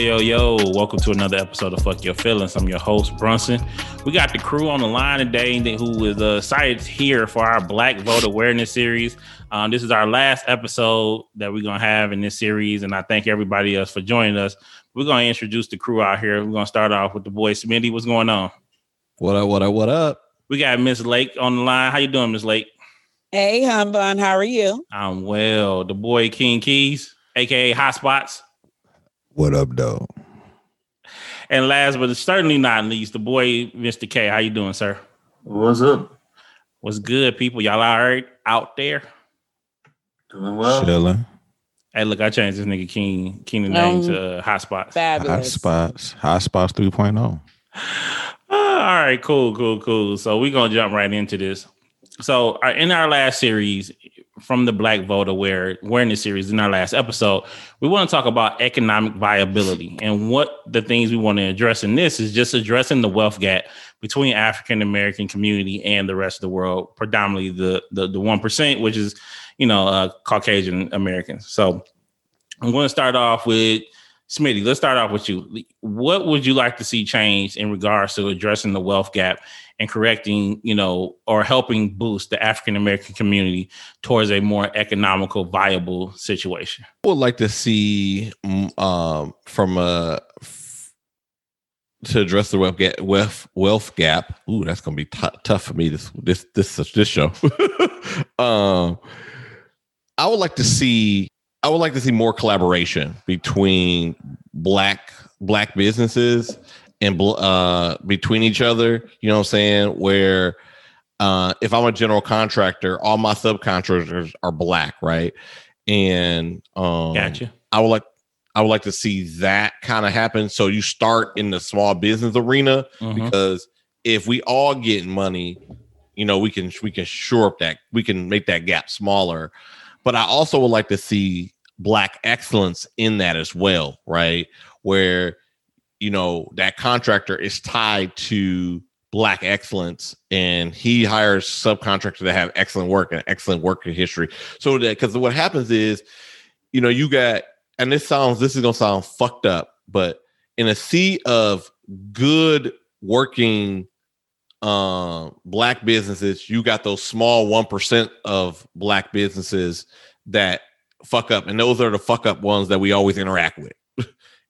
Yo, yo, welcome to another episode of Fuck Your Feelings. I'm your host, Brunson. We got the crew on the line today who is uh, excited here for our Black Vote Awareness series. Um, this is our last episode that we're going to have in this series, and I thank everybody else for joining us. We're going to introduce the crew out here. We're going to start off with the boy Smitty. What's going on? What up, what up, what up? We got Miss Lake on the line. How you doing, Miss Lake? Hey, Humbun, how are you? I'm well. The boy King Keys, aka Hot Spots. What up, though? And last but certainly not least, the boy Mr. K. How you doing, sir? What's up? What's good, people? Y'all all right out there? Doing well. Chilling. Hey, look, I changed this nigga King King the name um, to uh, Hot Spots. Fabulous. Hot Spots. Hot Spots 3.0. Uh, all right, cool, cool, cool. So we're gonna jump right into this. So uh, in our last series, from the Black Voter, where we're in the series in our last episode, we want to talk about economic viability and what the things we want to address in this is just addressing the wealth gap between African American community and the rest of the world, predominantly the the the one percent, which is you know uh, Caucasian Americans. So I'm going to start off with Smitty, let's start off with you. What would you like to see change in regards to addressing the wealth gap and correcting, you know, or helping boost the African American community towards a more economical, viable situation? I would like to see mm, um, from a to address the wealth gap. Wealth, wealth gap. Ooh, that's gonna be t- tough for me this this this this show. um, I would like to see I would like to see more collaboration between black black businesses and uh, between each other. You know what I'm saying? Where uh, if I'm a general contractor, all my subcontractors are black, right? And um, gotcha. I would like I would like to see that kind of happen. So you start in the small business arena mm-hmm. because if we all get money, you know, we can we can shore up that we can make that gap smaller. But I also would like to see black excellence in that as well, right? Where you know that contractor is tied to black excellence and he hires subcontractors that have excellent work and excellent work history. So that because what happens is, you know, you got and this sounds this is gonna sound fucked up, but in a sea of good working um black businesses you got those small 1% of black businesses that fuck up and those are the fuck up ones that we always interact with.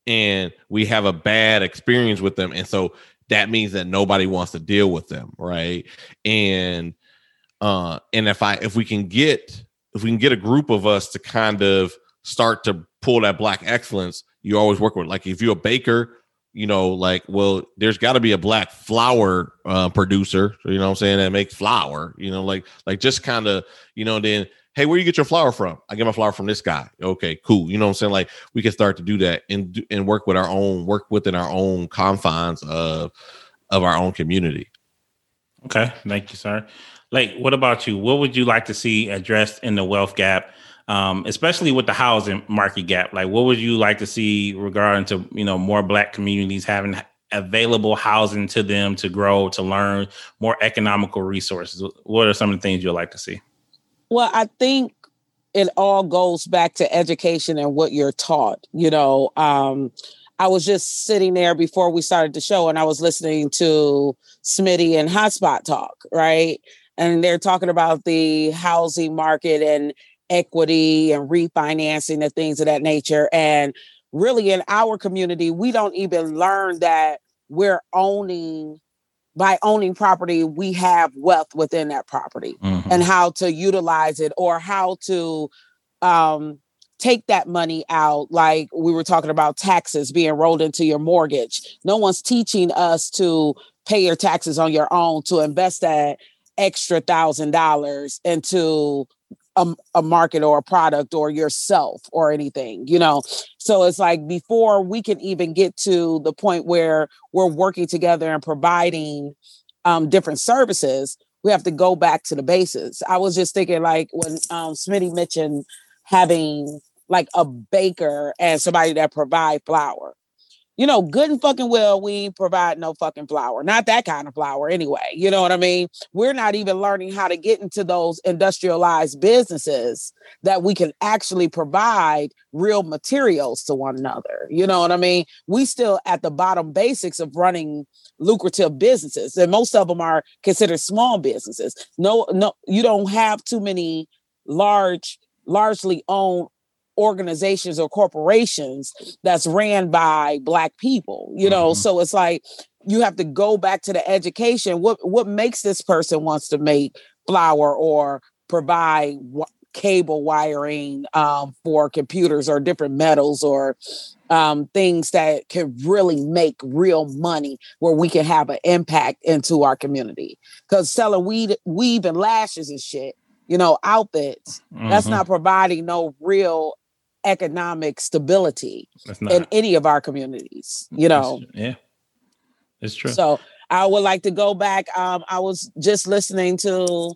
And we have a bad experience with them and so that means that nobody wants to deal with them right? And uh and if i if we can get if we can get a group of us to kind of start to pull that black excellence you always work with like if you're a baker you know like well there's got to be a black flour uh, producer you know what i'm saying that makes flour you know like like just kind of you know then hey, where you get your flour from? I get my flour from this guy. Okay, cool. You know what I'm saying? Like we can start to do that and and work with our own work within our own confines of of our own community. Okay, thank you, sir. Like, what about you? What would you like to see addressed in the wealth gap, um, especially with the housing market gap? Like, what would you like to see regarding to you know more Black communities having available housing to them to grow, to learn, more economical resources? What are some of the things you'd like to see? Well, I think it all goes back to education and what you're taught. You know, um, I was just sitting there before we started the show and I was listening to Smitty and Hotspot talk, right? And they're talking about the housing market and equity and refinancing and things of that nature. And really, in our community, we don't even learn that we're owning by owning property, we have wealth within that property mm-hmm. and how to utilize it or how to um, take that money out. Like we were talking about taxes being rolled into your mortgage. No one's teaching us to pay your taxes on your own, to invest that extra thousand dollars into a, a market or a product or yourself or anything, you know. So it's like before we can even get to the point where we're working together and providing um, different services, we have to go back to the bases. I was just thinking, like when um, Smitty mentioned having like a baker and somebody that provide flour. You know, good and fucking well, we provide no fucking flour. Not that kind of flour anyway. You know what I mean? We're not even learning how to get into those industrialized businesses that we can actually provide real materials to one another. You know what I mean? We still at the bottom basics of running lucrative businesses. And most of them are considered small businesses. No, no, you don't have too many large, largely owned organizations or corporations that's ran by black people you know mm-hmm. so it's like you have to go back to the education what what makes this person wants to make flour or provide w- cable wiring um, for computers or different metals or um, things that can really make real money where we can have an impact into our community because selling weed weave and lashes and shit you know outfits mm-hmm. that's not providing no real economic stability in any of our communities, you know. It's, yeah. It's true. So I would like to go back. Um, I was just listening to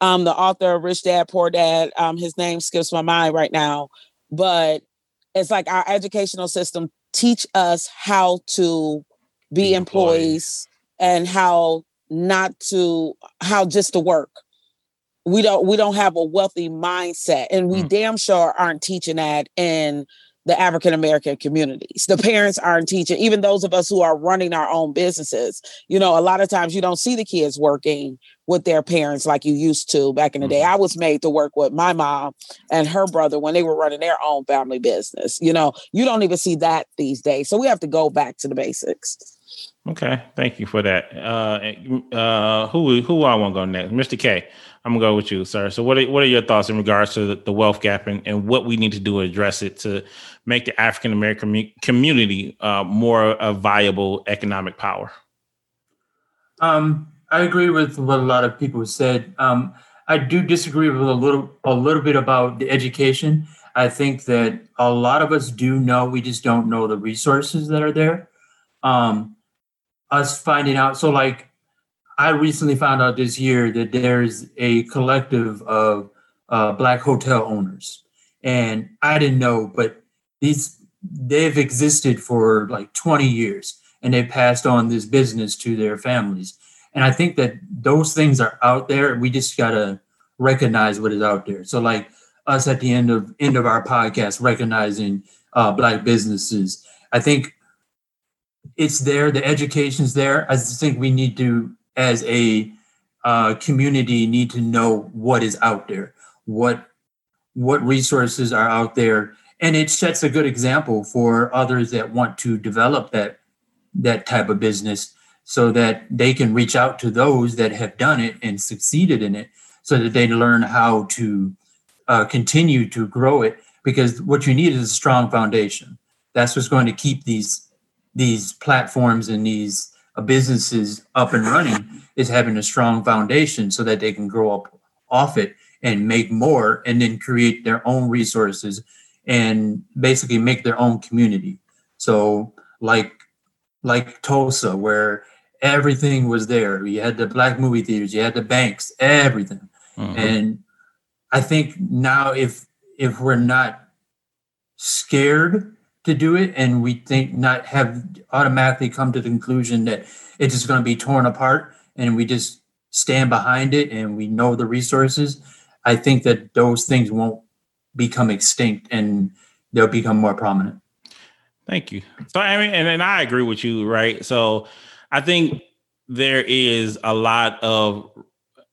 um, the author of Rich Dad Poor Dad. Um, his name skips my mind right now, but it's like our educational system teach us how to be, be employees and how not to how just to work we don't we don't have a wealthy mindset and we mm. damn sure aren't teaching that in the African American communities. The parents aren't teaching, even those of us who are running our own businesses. You know, a lot of times you don't see the kids working with their parents like you used to back in the day. Mm-hmm. I was made to work with my mom and her brother when they were running their own family business. You know, you don't even see that these days. So we have to go back to the basics. Okay, thank you for that. Uh, uh, who who I want to go next, Mr. K? I'm gonna go with you, sir. So, what are what are your thoughts in regards to the, the wealth gap and, and what we need to do to address it to make the African American community uh, more a viable economic power? Um, I agree with what a lot of people said. Um, I do disagree with a little a little bit about the education. I think that a lot of us do know, we just don't know the resources that are there. Um, us finding out, so like I recently found out this year that there's a collective of uh, black hotel owners, and I didn't know, but these they've existed for like 20 years, and they passed on this business to their families. And I think that those things are out there. We just gotta recognize what is out there. So, like us at the end of end of our podcast, recognizing uh, black businesses. I think it's there. The education's there. I just think we need to as a uh, community need to know what is out there, what what resources are out there, and it sets a good example for others that want to develop that that type of business, so that they can reach out to those that have done it and succeeded in it, so that they learn how to uh, continue to grow it. Because what you need is a strong foundation. That's what's going to keep these these platforms and these businesses up and running is having a strong foundation so that they can grow up off it and make more and then create their own resources and basically make their own community. So like like tulsa where everything was there. You had the black movie theaters you had the banks everything. Mm-hmm. and i think now if if we're not scared to do it and we think not have automatically come to the conclusion that it's just going to be torn apart and we just stand behind it and we know the resources i think that those things won't become extinct and they'll become more prominent. Thank you. So i mean and, and i agree with you right? So i think there is a lot of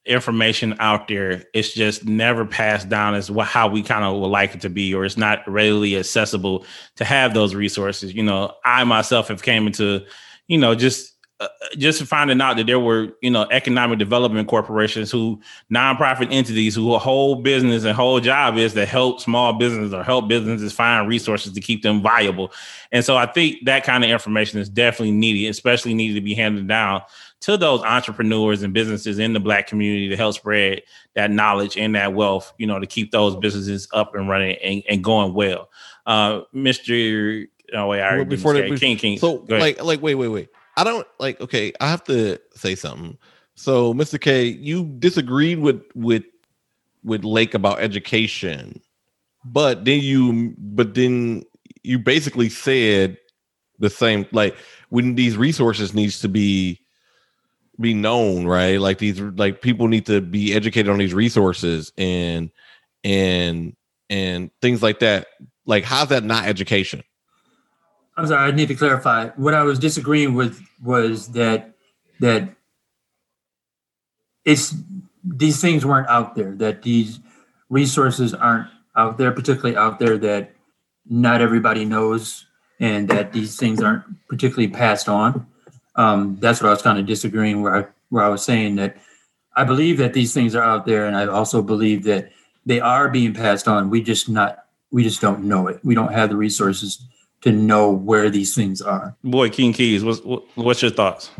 information out there. It's just never passed down as how we kind of would like it to be, or it's not readily accessible to have those resources. You know, I myself have came into, you know, just uh, just finding out that there were, you know, economic development corporations who nonprofit entities who whole business and whole job is to help small businesses or help businesses find resources to keep them viable. And so I think that kind of information is definitely needed, especially needed to be handed down to those entrepreneurs and businesses in the black community to help spread that knowledge and that wealth, you know, to keep those businesses up and running and, and going well. Uh, Mr. Oh wait, I well, before that, King King. So like, like, wait, wait, wait. I don't like. Okay, I have to say something. So, Mr. K, you disagreed with with with Lake about education, but then you, but then you basically said the same like when these resources needs to be be known, right? Like these like people need to be educated on these resources and and and things like that. Like how's that not education? I'm sorry, I need to clarify. What I was disagreeing with was that that it's these things weren't out there, that these resources aren't out there, particularly out there that not everybody knows and that these things aren't particularly passed on. Um, that's what I was kind of disagreeing where I where I was saying that I believe that these things are out there and I also believe that they are being passed on. We just not we just don't know it. We don't have the resources to know where these things are. Boy, King Keys, what's what's your thoughts?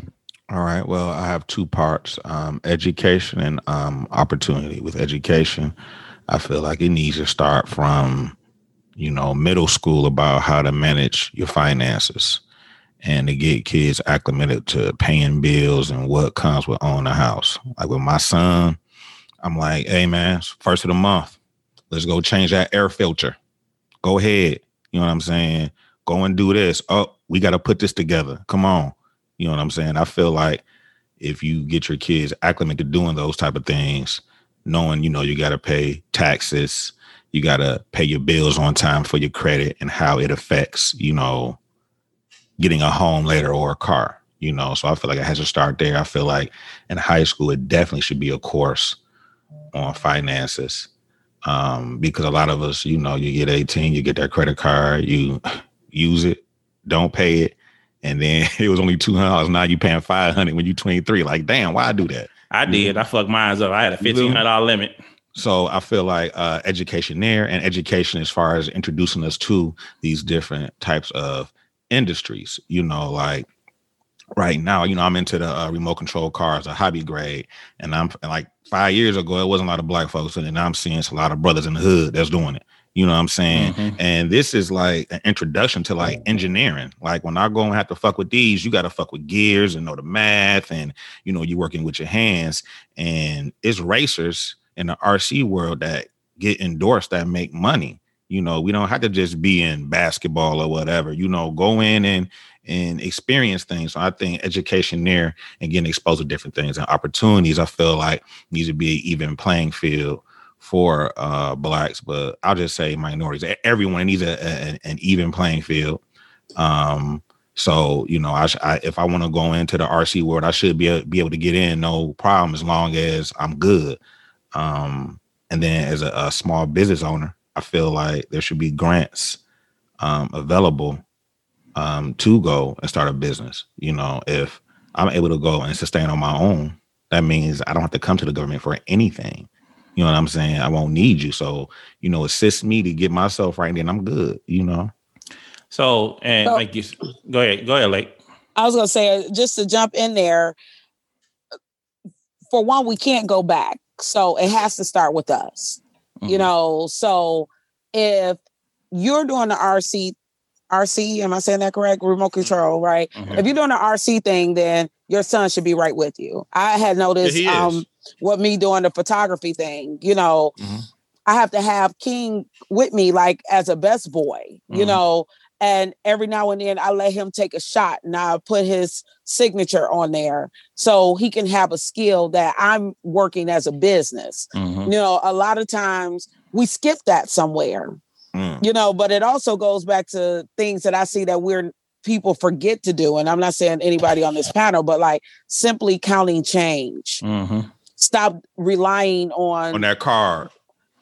All right. Well, I have two parts: um, education and um, opportunity. With education, I feel like it needs to start from, you know, middle school about how to manage your finances, and to get kids acclimated to paying bills and what comes with owning a house. Like with my son, I'm like, hey man, first of the month, let's go change that air filter. Go ahead. You know what I'm saying? go and do this. Oh, we got to put this together. Come on. You know what I'm saying? I feel like if you get your kids acclimated to doing those type of things, knowing, you know, you got to pay taxes, you got to pay your bills on time for your credit and how it affects, you know, getting a home later or a car, you know. So I feel like it has to start there. I feel like in high school, it definitely should be a course on finances. Um, because a lot of us, you know, you get 18, you get that credit card, you use it, don't pay it, and then it was only two hundred dollars. Now you paying five hundred when you twenty three. Like, damn, why I do that? I did. I fucked mine up. I had a fifteen hundred dollar limit. So I feel like uh, education there and education as far as introducing us to these different types of industries. You know, like right now, you know, I'm into the uh, remote control cars, a hobby grade, and I'm like five years ago, it wasn't a lot of black folks, and I'm seeing a lot of brothers in the hood that's doing it. You know what I'm saying? Mm-hmm. And this is like an introduction to like engineering. Like when I go and have to fuck with these, you got to fuck with gears and know the math, and you know you're working with your hands. And it's racers in the RC world that get endorsed that make money. You know, we don't have to just be in basketball or whatever. You know, go in and and experience things. So I think education there and getting exposed to different things and opportunities, I feel like needs to be an even playing field for uh, blacks, but I'll just say minorities. Everyone needs a, a an even playing field. Um, so you know, I, I if I want to go into the RC world, I should be a, be able to get in, no problem, as long as I'm good. Um, and then as a, a, small business owner, I feel like there should be grants um, available um, to go and start a business. You know, if I'm able to go and sustain on my own, that means I don't have to come to the government for anything. You know what I'm saying? I won't need you. So, you know, assist me to get myself right, and I'm good, you know. So, and so, like you go ahead, go ahead, Lake. I was gonna say just to jump in there, for one, we can't go back. So it has to start with us. Mm-hmm. You know, so if you're doing the RC RC, am I saying that correct? Remote mm-hmm. control, right? Mm-hmm. If you're doing the RC thing, then your son should be right with you. I had noticed yeah, um what me doing the photography thing, you know, mm-hmm. I have to have King with me like as a best boy, you mm-hmm. know, and every now and then I let him take a shot and I put his signature on there so he can have a skill that I'm working as a business. Mm-hmm. You know, a lot of times we skip that somewhere. Mm. You know, but it also goes back to things that I see that we're people forget to do. And I'm not saying anybody on this panel, but like simply counting change. Mm-hmm stop relying on on that card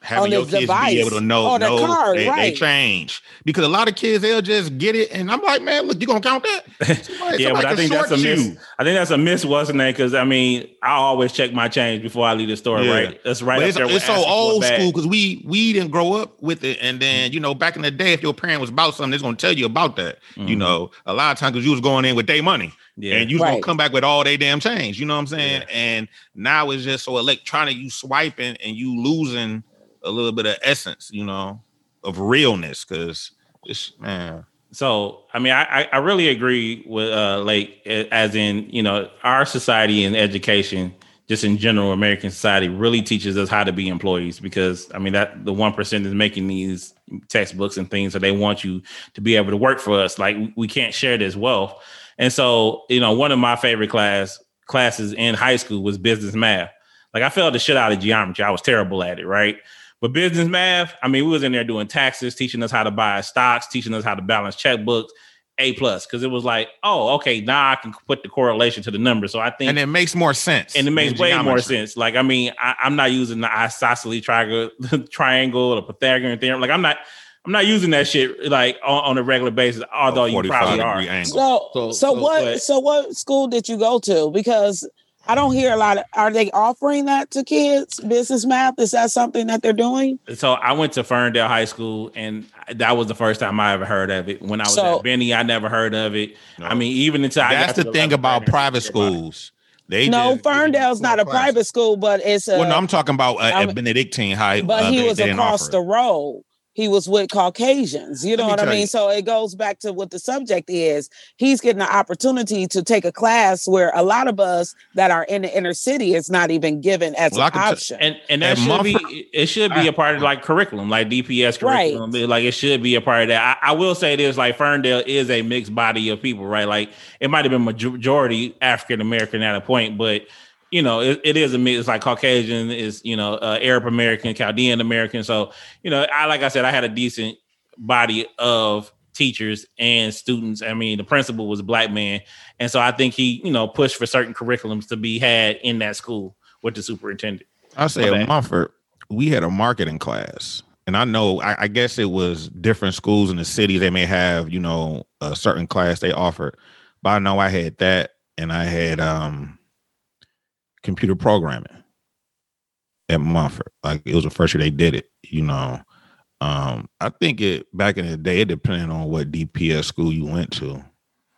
having your kids device. be able to know, no, card, they, right. they, change because a lot of kids they'll just get it, and I'm like, man, look, you gonna count that? Somebody, yeah, but I think that's a miss. You. I think that's a miss, wasn't it? Because I mean, I always check my change before I leave the store. Yeah. Right, that's right. it's, it's so old school because we we didn't grow up with it, and then you know, back in the day, if your parent was about something, it's gonna tell you about that. Mm-hmm. You know, a lot of times because you was going in with their money. Yeah. And you right. gonna come back with all they damn change. You know what I'm saying? Yeah. And now it's just so electronic, you swiping and you losing a little bit of essence, you know, of realness. Cause it's man. So I mean, I I really agree with uh like as in, you know, our society and education just in general, American society really teaches us how to be employees because I mean that the one percent is making these textbooks and things, so they want you to be able to work for us. Like we can't share this wealth, and so you know one of my favorite class classes in high school was business math. Like I failed the shit out of geometry. I was terrible at it, right? But business math, I mean, we was in there doing taxes, teaching us how to buy stocks, teaching us how to balance checkbooks, A plus, because it was like, oh, okay, now I can put the correlation to the number. So I think, and it makes more sense. and it makes in way more sense. Like, I mean, I, I'm not using the isosceles triangle, triangle, or Pythagorean theorem. Like, I'm not, I'm not using that shit like on, on a regular basis. Although you probably are. angle. So, So- so, so- what? but- so what school did you go to? Because I don't hear a lot of. Are they offering that to kids? Business math is that something that they're doing? So I went to Ferndale High School, and that was the first time I ever heard of it. When I was So- at Benny, I never heard of it. No. I mean, even until I That's the thing about private didn't about schools. They no, just Ferndale's not a classes. private school, but it's a. Well, no, I'm talking about uh, I'm- Benedictine High. but uh, he they- was they didn't across the road. He was with Caucasians. You know what I mean? you. So it goes back to what the subject is. He's getting the opportunity to take a class where a lot of us that are in the inner city is not even given as Well, an can t- option. And and that At should Mumford- be it should be a part of like curriculum, like DPS Right. curriculum. Like it should be a part of that. I, I will say this: like Ferndale is a mixed body of people, right? Like it might have been majority African American at a point, but you know it, it is a mix. It's like Caucasian, is you know uh, Arab American, Chaldean American. So you know, I like I said, I had a decent body of teachers and students. I mean, the principal was a black man, and so I think he you know pushed for certain curriculums to be had in that school with the superintendent. I say My at bad. Mumford, we had a marketing class. And I know, I, I guess it was different schools in the city. They may have, you know, a certain class they offered. But I know I had that and I had um computer programming at Mumford. Like it was the first year they did it, you know. Um, I think it back in the day, it depended on what DPS school you went to.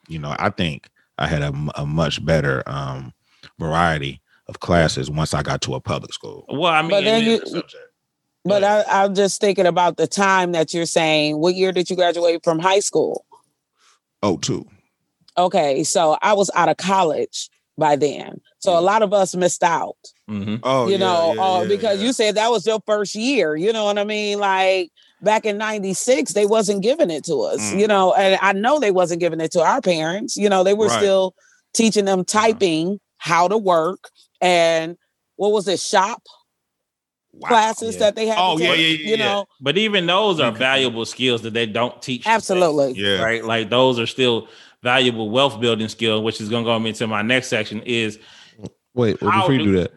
You know, I think I had a much better um variety of classes once I got to a public school. Well, I mean, But then you- it- But I, I'm just thinking about the time that you're saying. What year did you graduate from high school? Oh, two. Okay, so I was out of college by then. So a lot of us missed out, Mhm. Oh, you know, uh, because you said that was your first year. You know what I mean? Like back in 96, they wasn't giving it to us, Mm. you know, and I know they wasn't giving it to our parents. You know, they were Right. still teaching them typing, how to work, and what was it, shop classes Yeah. that they had Oh, to yeah, take, yeah, you yeah. know, But even those are valuable skills that they don't teach. today, absolutely. Yeah. right? Like those are still valuable wealth building skill, which is going to go into my next section. Is Wait, How before you do- do that,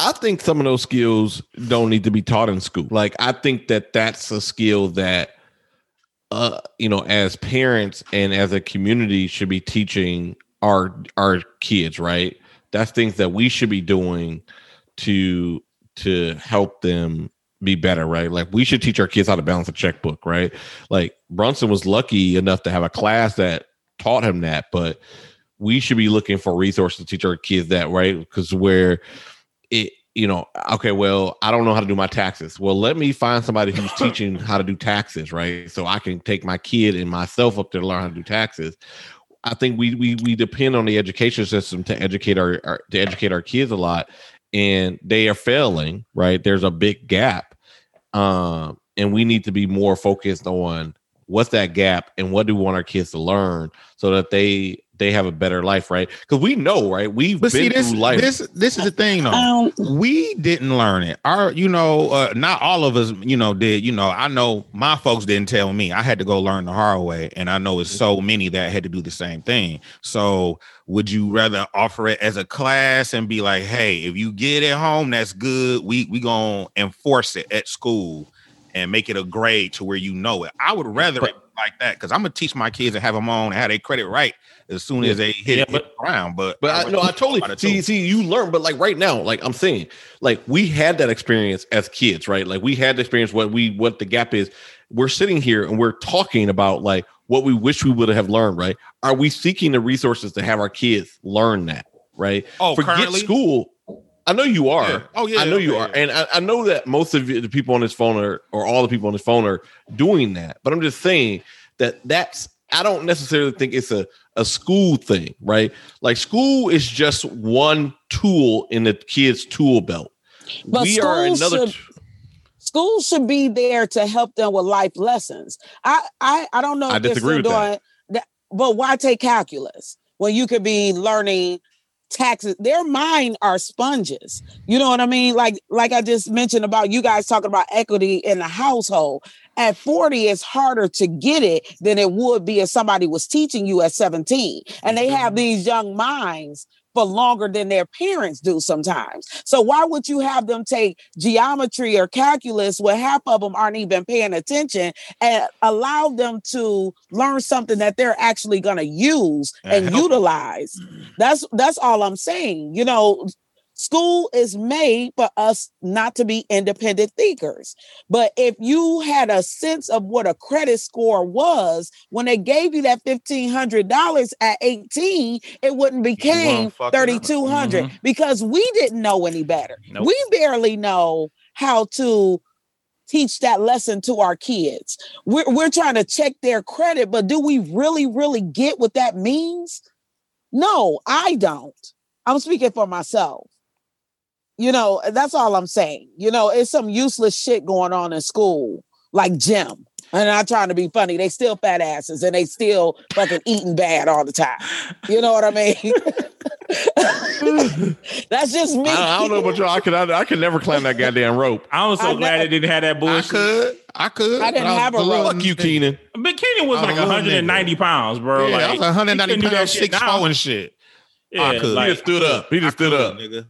I think some of those skills don't need to be taught in school. Like, I think that that's a skill that, uh, you know, as parents and as a community should be teaching our our kids. Right, that's things that we should be doing to to help them be better. Right, like we should teach our kids how to balance a checkbook. Right, like Brunson was lucky enough to have a class that taught him that, but we should be looking for resources to teach our kids that, right? Because where it, you know, okay, well, I don't know how to do my taxes. Well, let me find somebody who's teaching how to do taxes, right? So I can take my kid and myself up there to learn how to do taxes. I think we we we depend on the education system to educate our, our to educate our kids a lot, and they are failing. Right, there's a big gap, um, and we need to be more focused on what's that gap and what do we want our kids to learn so that they they have a better life, right? Because we know, right? We've But been see, this through life. this this is the thing though. Um, we didn't learn it. Our, you know, uh, not all of us, you know, did. You know, I know my folks didn't tell me. I had to go learn the hard way, and I know it's so many that had to do the same thing. So, would you rather offer it as a class and be like, "Hey, if you get it home, that's good. We we gonna enforce it at school and make it a grade to where you know it." I would rather But- it like that because I'm gonna teach my kids and have them on and have their credit right as soon as they hit, Yeah, it, hit but- the ground. But But I no, I totally see. See, you learn, but like right now, like I'm saying, like we had that experience as kids, right? Like we had the experience. What we what the gap is. We're sitting here and we're talking about like what we wish we would have learned, right? Are we seeking the resources to have our kids learn that, right? oh, Forget currently, school. I know you are. Yeah. Oh yeah, I know you are, yeah. and I, I know that most of the people on this phone are, or all the people on this phone are doing that. But I'm just saying that that's. I don't necessarily think it's a a school thing, right? Like school is just one tool in the kids' tool belt. But we are schools another. should- School should be there to help them with life lessons. I I, I don't know I if disagree still with that. doing that, but why take calculus when you could be learning taxes? Their mind are sponges. You know what I mean? Like like I just mentioned about you guys talking about equity in the household. At 40, it's harder to get it than it would be if somebody was teaching you at 17. And they Mm-hmm. have these young minds for longer than their parents do sometimes. So why would you have them take geometry or calculus where half of them aren't even paying attention and allow them to learn something that they're actually going to use And and help 'em. utilize? Mm-hmm. That's that's all I'm saying. You know, school is made for us not to be independent thinkers. But if you had a sense of what a credit score was when they gave you that $1,500 at 18, it wouldn't became fucking up. 3,200 mm-hmm. because we didn't know any better. Nope. We barely know how to teach that lesson to our kids. We're, we're trying to check their credit, but do we really, really get what that means? No, I don't. I'm speaking for myself. You know, uh, that's all I'm saying. You know, it's some useless shit going on in school, like gym. And I'm trying to be funny. They still fat asses and they still fucking eating bad all the time. You know what I mean? that's just me. I, I don't know about y'all. I could I, I could never climb that goddamn rope. I'm so I glad ne- they didn't have that bullshit. I could. I could. I didn't have a rope. Fuck you, Keenan. But Kenyon was I was like a little 190 pounds, bro. Yeah, like, I was 190 he couldn't do that pounds, shit six now. four and shit. Yeah, I could. He just stood up. He just stood up. nigga.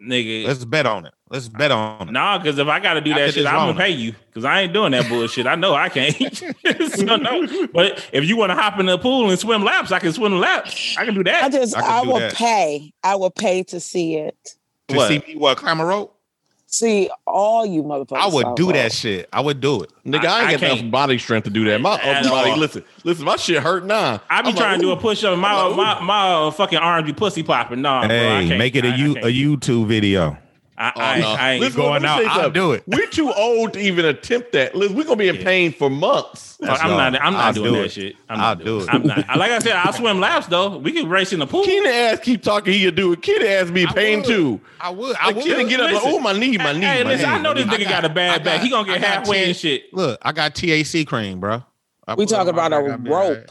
Nigga. Let's bet on it. Let's bet on it. Nah, because if I got to do that shit, I'm gonna pay you. Because I ain't doing that bullshit. I know I can't. so no. But if you want to hop in the pool and swim laps, I can swim laps. I can do that. I just I I, will that. pay. I will pay to see it. To What? see me what climb a rope, See all you motherfuckers. I would do out that shit. I would do it. Nigga, I, I- I ain't got enough body strength to do that. My upper body, all. listen, listen, my shit hurt now. I be I'm trying like, to do a push up. My like, my my uh, fucking arms be pussy popping. Nah, bro, Hey, can't. make it a I- I you a YouTube video. I, Oh, I, no. I ain't Listen, going let out, I'll do it. We're too old to even attempt that. Listen, we're gonna be in Yeah. pain for months. Oh, I'm not. I'm not I'll doing do that shit. I'm I'll not do doing it. I'm not. Like I said, I'll swim laps though. We can race in the pool. Keenan ass keep talking, he'll do it. Keenan ass be pain would. too. I would. I Like would. Keenan get up like, oh my knee, my knee, Hey, my listen, knee. I know this nigga got- got a bad I back. He gonna get halfway ten- and shit. Look, I got TAC cream, bro. I We talking about a back, I'll be rope, alright.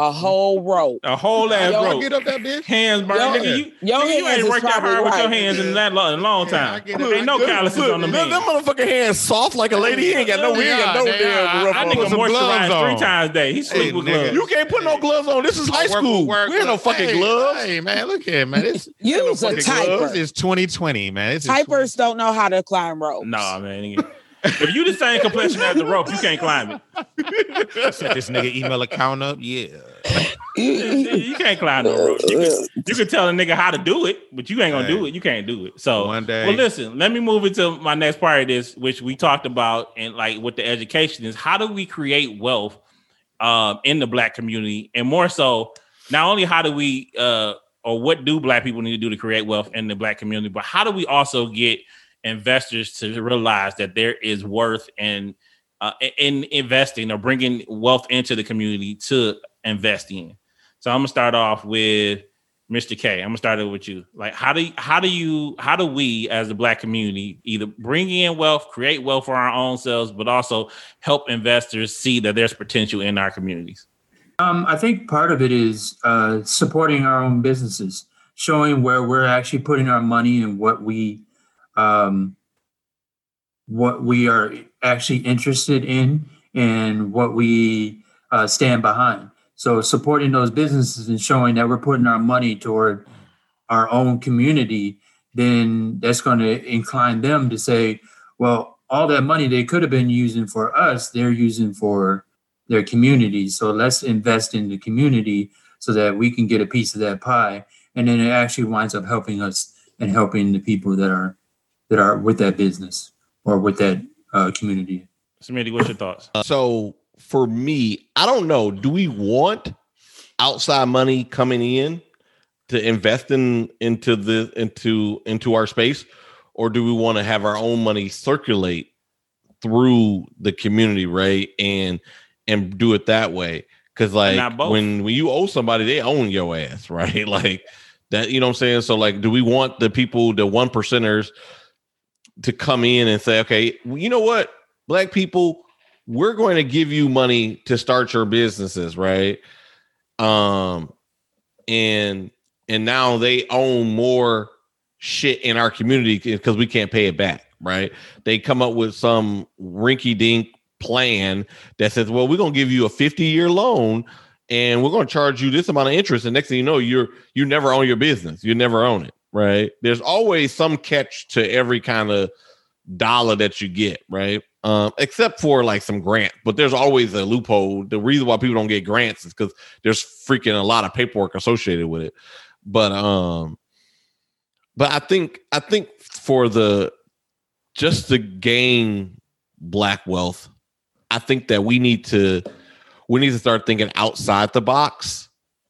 A whole rope. A whole ass Yo, I rope. get up that bitch. Hands burn, Yo, nigga. You, your nigga, you ain't is worked that probably hard with your hands in that long, long Yeah, time. I get Ain't it. no Look, calluses look, on them Them hands. motherfucking hands soft like a lady. He ain't got no, he ain't got no They are, they damn are. rough That I on nigga put some him. gloves moisturized three times a day. He sleep Hey, with nigga. gloves. You can't put no gloves on. This is high school. work We ain't no fucking hey, gloves. Hey man, look here, man. This, Use a fucking gloves. typer. this is 2020, man. This is Typers don't know how to climb ropes. Nah, man. If you the same complexion as the rope, you can't climb it. Set this nigga email account up. Yeah. You- can't climb no rope. You can, you can tell a nigga how to do it, but you ain't gonna do it. You can't do it. So One day. Well, listen. Let me move into my next part of this, which we talked about, and like with the education is how do we create wealth um, in the black community, and more so, not only how do we uh, or what do black people need to do to create wealth in the black community, but how do we also get investors to realize that there is worth in uh, in investing or bringing wealth into the community to invest in. So I'm gonna start off with Mr. K. I'm gonna start it with you. Like, how do how do you how do we as the black community either bring in wealth, create wealth for our own selves, but also help investors see that there's potential in our communities? Um, I think part of it is uh, supporting our own businesses, showing where we're actually putting our money and what we, um, what we are actually interested in and what we uh, stand behind. So supporting those businesses and showing that we're putting our money toward our own community, then that's going to incline them to say, well, all that money they could have been using for us, they're using for their community. So let's invest in the community so that we can get a piece of that pie. And then it actually winds up helping us and helping the people that are that are with that business or with that uh, community. Smitty, what's your thoughts? So for me, I don't know. Do we want outside money coming in to invest in into the into into our space, or do we want to have our own money circulate through the community, right? And and do it that way. Cause like when when you owe somebody, they own your ass, right? Like that, you know what I'm saying? So like, do we want the people, the one percenters, to come in and say, okay, you know what, black people, we're going to give you money to start your businesses, right? Um, and and now they own more shit in our community because we can't pay it back, right? They come up with some rinky dink plan that says, well, we're gonna give you a 50 year loan and we're gonna charge you this amount of interest. And next thing you know, you're you never own your business, you never own it, right? There's always some catch to every kind of dollar that you get, right? Um, except for like some grant, but there's always a loophole. The reason why people don't get grants is because there's freaking a lot of paperwork associated with it. But um, but I think I think for the just to gain black wealth, I think that we need to we need to start thinking outside the box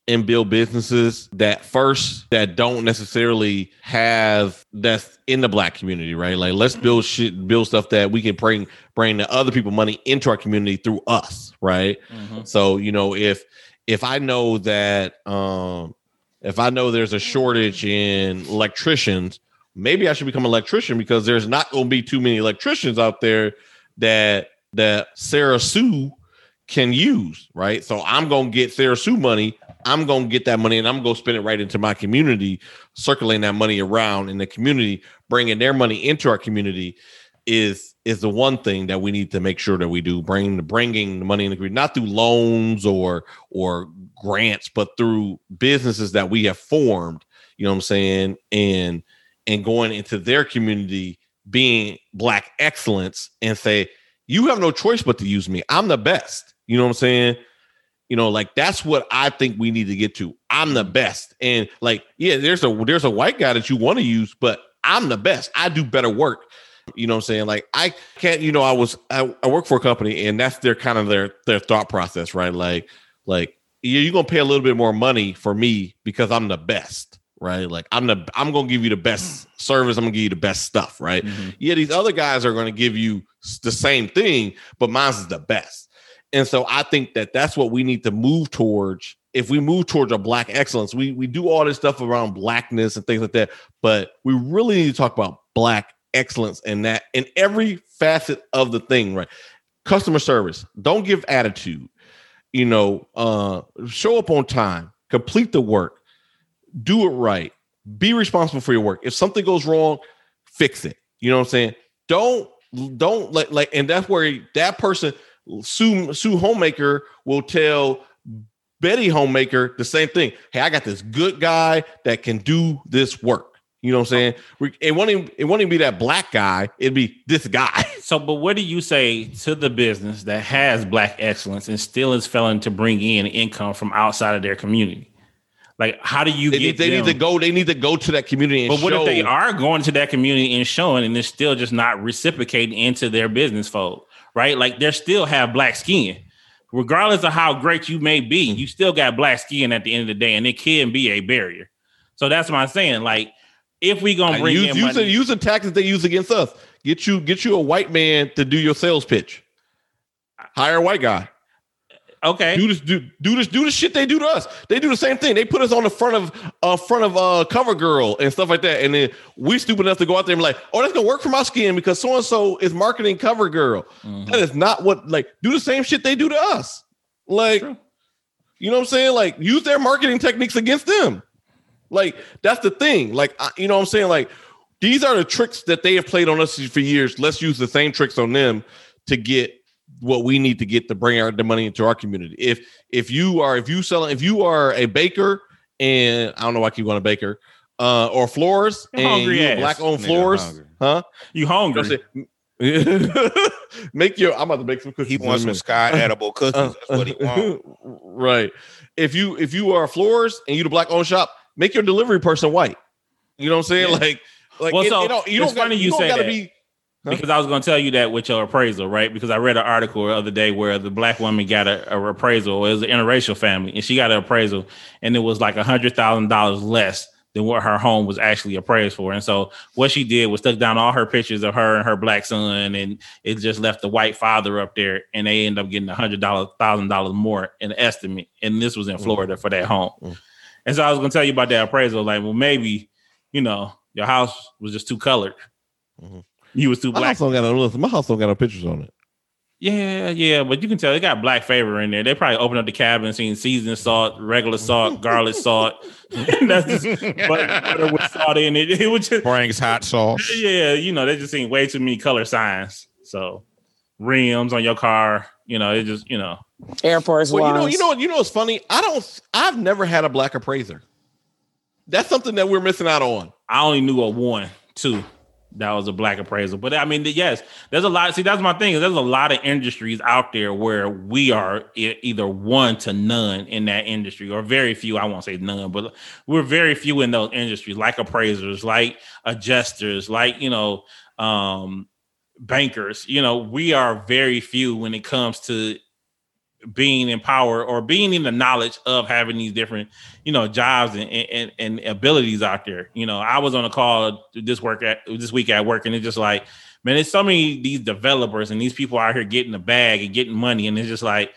and build businesses that first that don't necessarily have that's in the black community, right? Like let's build shit, build stuff that we can bring bring the other people money into our community through us, right? Mhm. So, you know, if if I know that um if I know there's a shortage in electricians, maybe I should become an electrician because there's not going to be too many electricians out there that that Sarah Sue can use, right? So I'm going to get Sarah Sue money. I'm going to get that money and I'm going to spend it right into my community, circulating that money around in the community, bringing their money into our community is is the one thing that we need to make sure that we do bring the bringing the money in the community not through loans or or grants but through businesses that we have formed you know what i'm saying? And and going into their community being black excellence and say you have no choice but to use me. I'm the best. You know what i'm saying you know like that's what i think we need to get to i'm the best and like yeah there's a there's a white guy that you want to use but i'm the best i do better work you know what I'm saying? Like I can't, you know, I was I, I work for a company and that's their kind of their their thought process, right? Like like yeah, you're gonna pay a little bit more money for me because I'm the best, right? Like I'm the I'm gonna give you the best service, I'm gonna give you the best stuff, right? Mhm. Yeah, these other guys are gonna give you the same thing, but mine's is the best. And so I think that that's what we need to move towards. If we move towards a black excellence, we we do all this stuff around blackness and things like that, but we really need to talk about black excellence in that in every facet of the thing, right? Customer service. Don't give attitude. You know, uh show up on time, complete the work, do it right, be responsible for your work. If something goes wrong, fix it. You know what I'm saying? Don't don't let like and that's where that person Sue Sue Homemaker will tell Betty Homemaker the same thing. Hey, I got this good guy that can do this work. You know what I'm saying? It won't even it won't even be that black guy. It'd be this guy. So, but what do you say to the business that has black excellence and still is failing to bring in income from outside of their community? Like, how do you They, get need, they them? need to go. They need to go to that community. And But what show, if they are going to that community and showing, and it's still just not reciprocating into their business fold, right? Like they still have black skin, regardless of how great you may be. You still got black skin at the end of the day, and it can be a barrier. So that's what I'm saying. Like, if we gonna bring use in use, money, the, use the tactics they use against us. Get you get you a white man to do your sales pitch. Hire a white guy. Okay, Do this do do this do the shit they do to us. They do the same thing. They put us on the front of uh front of uh cover girl and stuff like that. And then we stupid enough to go out there and be like, oh, that's gonna work for my skin because so and so is marketing cover girl. Mhm. That is not what like do the same shit they do to us. Like, True. you know what I'm saying? Like, use their marketing techniques against them. Like, that's the thing. Like, I, you know what I'm saying? Like, these are the tricks that they have played on us for years. Let's use the same tricks on them to get what we need to get to bring our the money into our community. If if you are if you selling if you are a baker and I don't know why I keep going to baker uh or floors You're and you black owned Nigga floors, huh? you You hungry? know I'm make your I'm about to make some cookies. He in wants some minute. sky edible cookies. Uh, That's what he wants. right. If you if you are floors and you the black owned shop, make your delivery person white. You know what I'm saying? Yeah. Like, like Well, it- so you know, you it's don't got, funny you you don't say gotta that. be. Huh? Because I was going to tell you that with your appraisal, right? Because I read an article the other day where the black woman got a, a appraisal. It was an interracial family, and she got an appraisal, and it was like a hundred thousand dollars less than what her home was actually appraised for. And so what she did was took down all her pictures of her and her black son, and it just left the white father up there, and they end up getting a hundred thousand dollars, more in the estimate. And this was in Florida for that home. Mm. And so I was gonna tell you about that appraisal. Like, well, maybe you know your house was just too colored. Mhm. You was too My black. house don't got no my house don't got no pictures on it. Yeah, yeah, but you can tell they got black favor in there. They probably opened up the cabin, seen seasoned salt, regular salt, garlic salt. That's just butter, butter with salt in it. It was just Frank's hot sauce. yeah, you know, they just seen way too many color signs. So rims on your car, you know, it just you know. Air Force Well, you know, you know, you know what's funny? I don't I've never had a black appraiser. That's something that we're missing out on. I only knew of one, two. That was a black appraisal. But I mean, yes, there's a lot. See, that's my thing. There's a lot of industries out there where we are either one to none in that industry, or very few. I won't say none, but we're very few in those industries, like appraisers, like adjusters, like you know, um, bankers. You know, we are very few when it comes to being in power or being in the knowledge of having these different you know jobs and, and and abilities out there. You know i was on a call this work at this week at work and it's just like man there's so many these developers and these people out here getting the bag and getting money and it's just like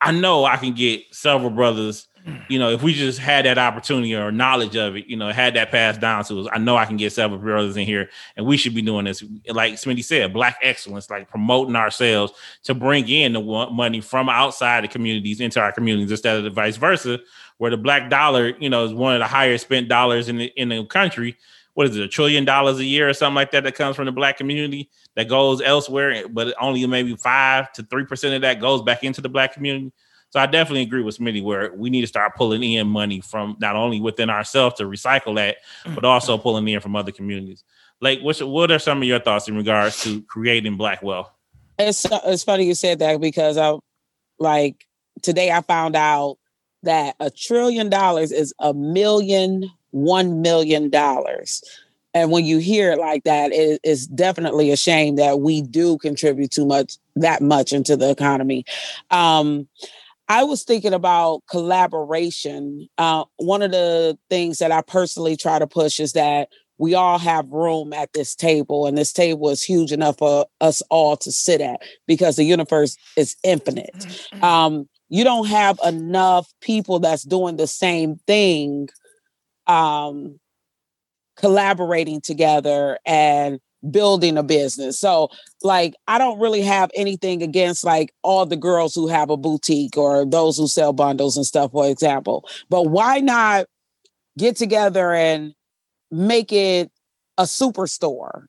i know i can get several brothers you know if we just had that opportunity or knowledge of it you know had that passed down to us i know i can get several brothers in here and we should be doing this like smitty said black excellence like promoting ourselves to bring in the money from outside the communities into our communities instead of the vice versa, where the black dollar, you know, is one of the higher spent dollars in the in the country. What is it, a trillion dollars a year or something like that that comes from the black community that goes elsewhere, but only maybe five to three percent of that goes back into the black community. So I definitely agree with Smitty where we need to start pulling in money from not only within ourselves to recycle that, but also pulling in from other communities. Like, what's what are some of your thoughts in regards to creating black wealth? It's it's funny you said that because I like today I found out that a trillion dollars is a million one million dollars. And when you hear it like that, it is definitely a shame that we do contribute too much that much into the economy. Um, I was thinking about collaboration. Uh, one of the things that I personally try to push is that we all have room at this table, and this table is huge enough for us all to sit at because the universe is infinite. Um, you don't have enough people that's doing the same thing, um, collaborating together and building a business. So, like, I don't really have anything against like all the girls who have a boutique or those who sell bundles and stuff, for example. But why not get together and make it a superstore,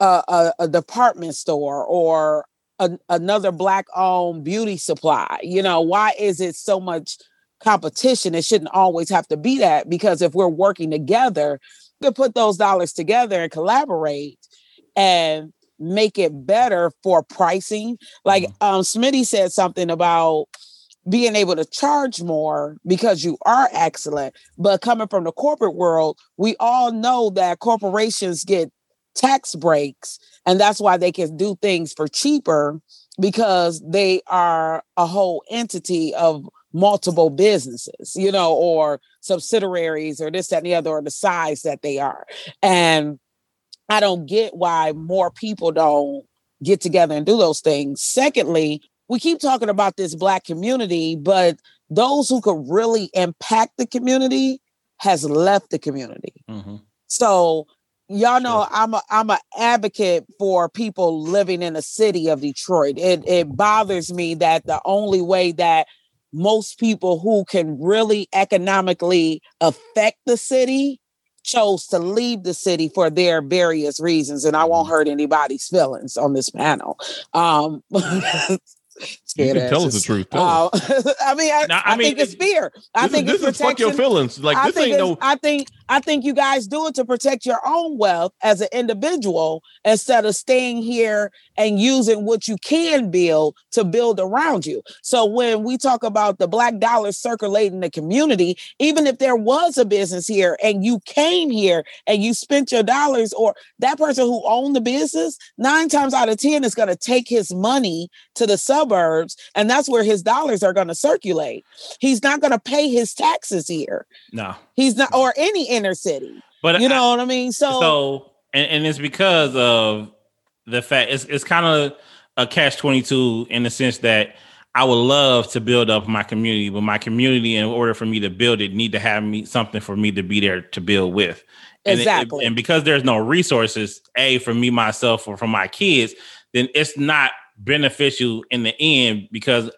a, a, a department store, or a, another black owned beauty supply? You know, why is it so much competition? It shouldn't always have to be that because if we're working together, can put those dollars together and collaborate and make it better for pricing. Like um Smitty said something about being able to charge more because you are excellent. But coming from the corporate world, we all know that corporations get tax breaks, and that's why they can do things for cheaper because they are a whole entity of multiple businesses, you know, or subsidiaries or this, that, and the other, or the size that they are. And I don't get why more people don't get together and do those things. Secondly, we keep talking about this black community, but those who could really impact the community has left the community. Mm-hmm. So y'all know I'm a I'm an advocate for people living in the city of Detroit. It it bothers me that the only way that most people who can really economically affect the city chose to leave the city for their various reasons and I won't hurt anybody's feelings on this panel. Um You can tell us the truth. Tell us. Uh, I mean, I, Now, I I, mean, think it's fear. I This is- think this it's is fuck your feelings. Like I this think ain't no. I think I think you guys do it to protect your own wealth as an individual instead of staying here and using what you can build to build around you. So when we talk about the black dollar circulating the community, even if there was a business here and you came here and you spent your dollars, or that person who owned the business, nine times out of 10 is going to take his money to the suburbs, and that's where his dollars are going to circulate. He's not going to pay his taxes here. No, He's not, or any inner city. but You I- know what I mean? So, so and, and it's because of the fact it's it's kind of a catch 22 in the sense that I would love to build up my community, but my community, in order for me to build it, need to have me something for me to be there to build with. And it- Exactly. and because there's no resources, a for me myself or for my kids, then it's not beneficial in the end because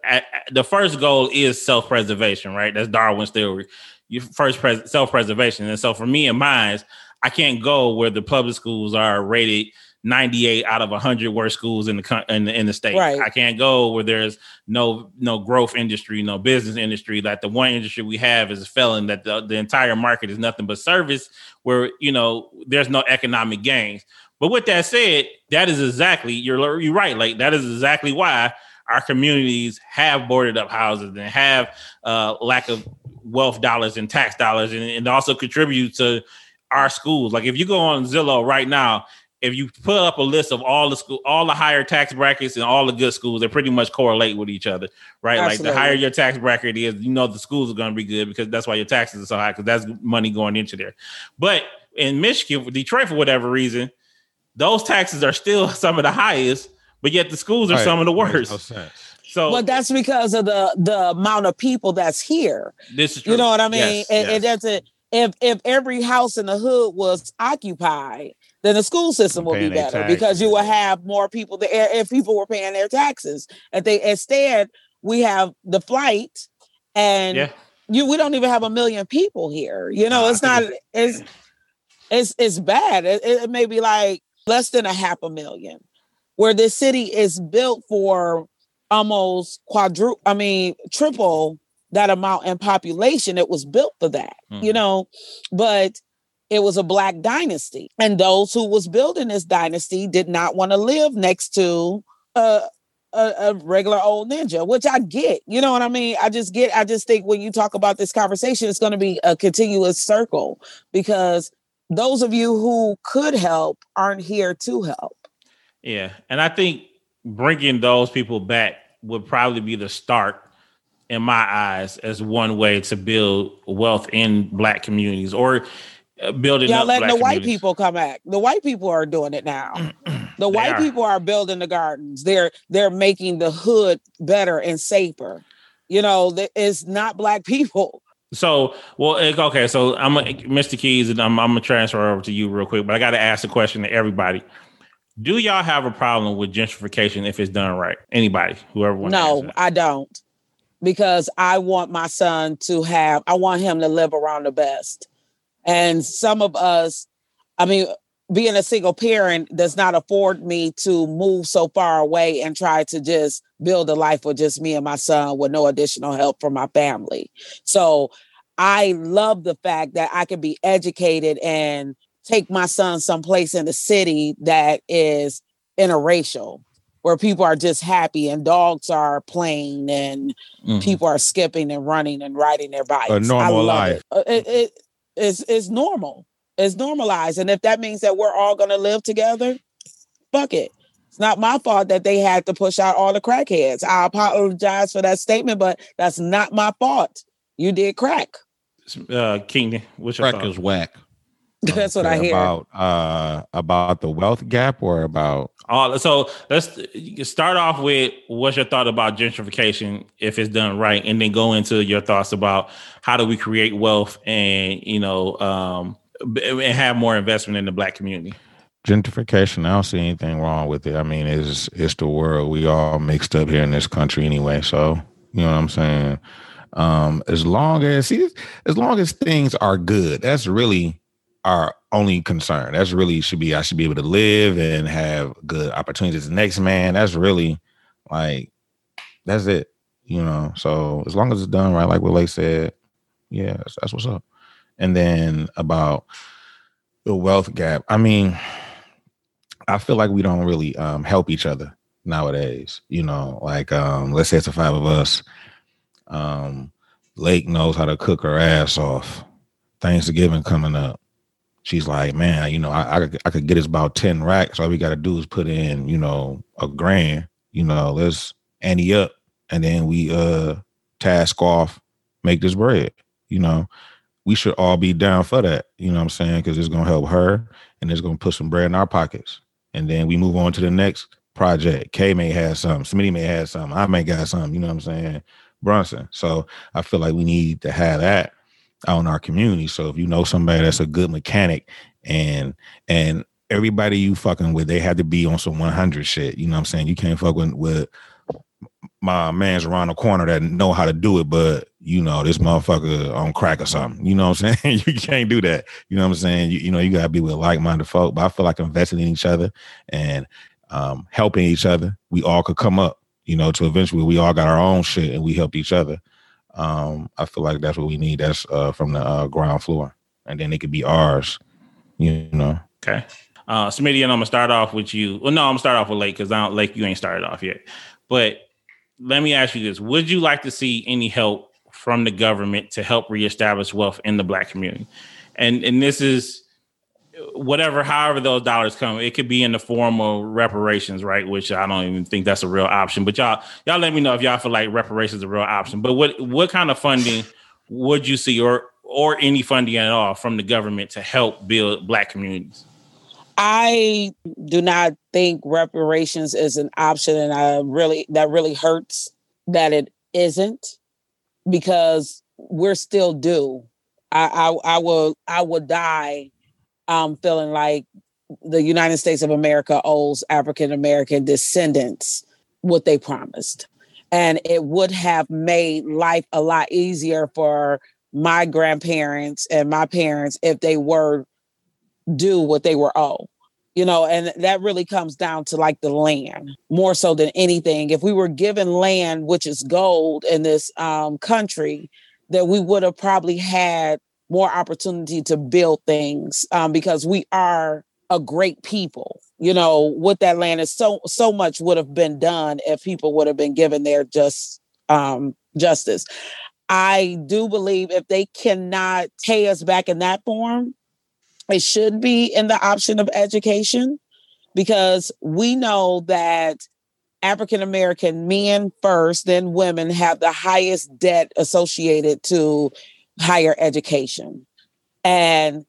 the first goal is self-preservation, right? That's Darwin's theory. Your first pres- self-preservation, and so for me and mine, I can't go where the public schools are rated 98 out of 100 worst schools in the in the, in the state. Right. I can't go where there's no no growth industry, no business industry. That the one industry we have is failing. That the, the entire market is nothing but service, where you know there's no economic gains. But with that said, that is exactly you're you're right. Like that is exactly why our communities have boarded up houses and have uh, lack of wealth dollars and tax dollars, and, and also contribute to our schools. Like if you go on Zillow right now, if you put up a list of all the school, all the higher tax brackets and all the good schools, they pretty much correlate with each other, right? Like the higher your tax bracket is, you know the schools are going to be good because that's why your taxes are so high because that's money going into there. But in Michigan, Detroit, for whatever reason, those taxes are still some of the highest, but yet the schools are Right. some of the Makes worst. no sense. So but that's because of the the amount of people that's here. this is true. You know what I mean? Yes, and, yes. and that's it. If if every house in the hood was occupied, then the school system would be Paying their better because you would have more people there if people were paying their taxes. If they instead we have the flight and yeah. you we don't even have a million people here. You know, it's not it's it's it's bad. It, it may be like less than a half a million, where this city is built for almost quadruple. I mean, triple that amount in population. It was built for that. You Mhm. know, but it was a black dynasty, and those who was building this dynasty did not want to live next to a a, a regular old ninja, which I get. You know what I mean? I just get. I just think when you talk about this conversation, it's going to be a continuous circle because those of you who could help aren't here to help. Yeah, and I think bringing those people back would probably be the start, in my eyes, as one way to build wealth in Black communities or uh, building Y'all letting the white people come back. The white people are doing it now. The white are. people are building the gardens. They're they're making the hood better and safer. You know, it's not black people. So, well, okay. So, I'm a, Mr. Keys, and I'm, I'm gonna transfer over to you real quick. But I got to ask a question to everybody: Do y'all have a problem with gentrification if it's done right? Anybody, whoever wants. No, I don't. Because I want my son to have, I want him to live around the best. And some of us, I mean, being a single parent does not afford me to move so far away and try to just build a life with just me and my son with no additional help from my family. So I love the fact that I can be educated and take my son someplace in the city that is interracial where people are just happy and dogs are playing and Mhm. people are skipping and running and riding their bikes. I normal love life. It. Uh, it, it it's it's normal. It's normalized, and if that means that we're all gonna live together, fuck it. It's not my fault that they had to push out all the crackheads. I apologize for that statement, but that's not my fault. You did crack. Uh, King, what's your Crack thought? is whack. That's what I Okay, hear. about uh about the wealth gap or about All so let's start off with what's your thought about gentrification if it's done right, and then go into your thoughts about how do we create wealth and you know um and have more investment in the black community. gentrification. I don't see anything wrong with it. I mean, it's it's the world. We all mixed up here in this country anyway. So you know what I'm saying. Um, as long as see, as long as things are good, that's really our only concern. That's really should be I should be able to live and have good opportunities. The next man, that's really like that's it. You know. So as long as it's done right, like what Lake said, yeah, that's, that's what's up. And then about the wealth gap. I mean, I feel like we don't really um, help each other nowadays. You know, like um, let's say it's the five of us. Um, Lake knows how to cook her ass off. Thanksgiving coming up. She's like, man, you know, I I, could- I could get us about ten racks. All we got to do is put in, you know, a grand. You know, let's ante up, and then we uh task off, make this bread. You know, we should all be down for that. You know what I'm saying? Because it's gonna help her, and it's gonna put some bread in our pockets. And then we move on to the next project. K may have some, Smitty may have some, I may got some. You know what I'm saying? Brunson. So I feel like we need to have that out in our community. So if you know somebody that's a good mechanic and and everybody you fucking with, they had to be on some 100 shit. You know what I'm saying? You can't fuck with, with my man's around the corner that know how to do it, but you know this motherfucker on crack or something. You know what I'm saying? you can't do that. You know what I'm saying? You, you know you gotta be with like-minded folk. But I feel like investing in each other and um, helping each other, we all could come up. You know, to eventually we all got our own shit and we helped each other. Um, I feel like that's what we need. That's uh, from the uh, ground floor, and then it could be ours. You know. Okay. Uh, Smitty, and I'm gonna start off with you. Well, no, I'm gonna start off with Lake because I don't Lake. You ain't started off yet. But let me ask you this: Would you like to see any help from the government to help reestablish wealth in the Black community? And and this is whatever, however those dollars come. It could be in the form of reparations, right? Which I don't even think that's a real option. But y'all, y'all, let me know if y'all feel like reparations is a real option. But what what kind of funding would you see, or or any funding at all from the government to help build Black communities? I do not think reparations is an option, and I really that really hurts that it isn't because we're still due. I I, I will I will die um feeling like the United States of America owes African American descendants what they promised. And it would have made life a lot easier for my grandparents and my parents if they were do what they were owed you know and that really comes down to like the land more so than anything if we were given land which is gold in this um, country that we would have probably had more opportunity to build things um, because we are a great people you know with that land is so so much would have been done if people would have been given their just um, justice. I do believe if they cannot pay us back in that form it should be in the option of education because we know that African American men first, then women have the highest debt associated to higher education. And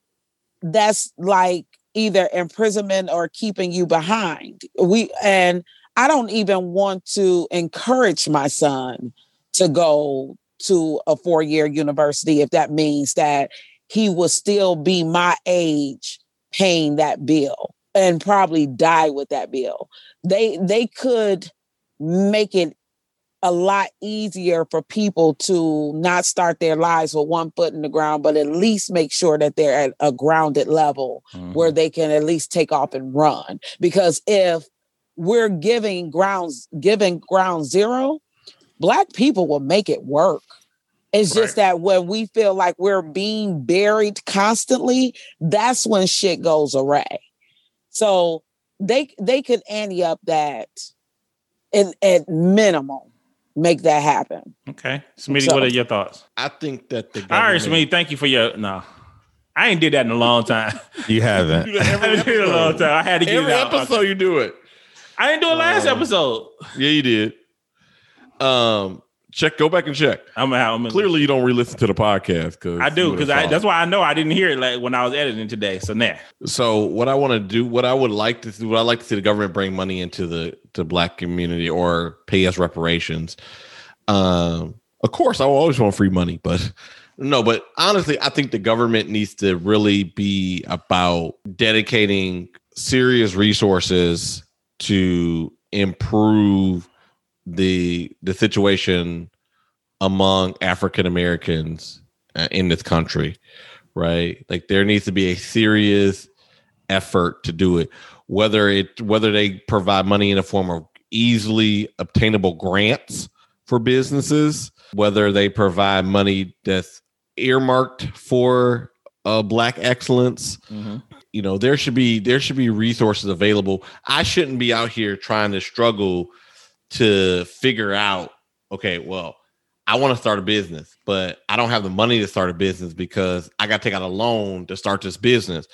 that's like either imprisonment or keeping you behind. We and I don't even want to encourage my son to go to a four-year university if that means that he will still be my age paying that bill and probably die with that bill. They they could make it a lot easier for people to not start their lives with one foot in the ground, but at least make sure that they're at a grounded level Mhm. where they can at least take off and run. Because if we're giving grounds giving ground zero, black people will make it work. It's just that when we feel like we're being buried constantly, that's when shit goes awry. So they they could ante up that at, at minimum, make that happen. Okay, Smitty, So- what are your thoughts? I think that the All right, government- Smitty, thank you for your no. I ain't did that in a long time. You haven't. I haven't did it in a long time. I had to get Every it out. episode you do it. I didn't do it last Um, episode. Yeah, you did. Um, check. Go back and check. I'm gonna have. I'm Clearly, you don't re-listen to the podcast because I do because I. That's why I know I didn't hear it like when I was editing today. So nah. So what I want to do, what I would like to see, what I like to see the government bring money into the to black community or pay us reparations. Um, of course, I always want free money, but no, but honestly, I think the government needs to really be about dedicating serious resources to improve the the situation among African Americans uh, in this country right? Like there needs to be a serious effort to do it. Whether it whether they provide money in the form of easily obtainable grants for businesses, whether they provide money that's earmarked for uh, black excellence. Mhm. You know, there should be there should be resources available. I shouldn't be out here trying to struggle to figure out. Okay, well, I want to start a business, but I don't have the money to start a business because I got to take out a loan to start this business.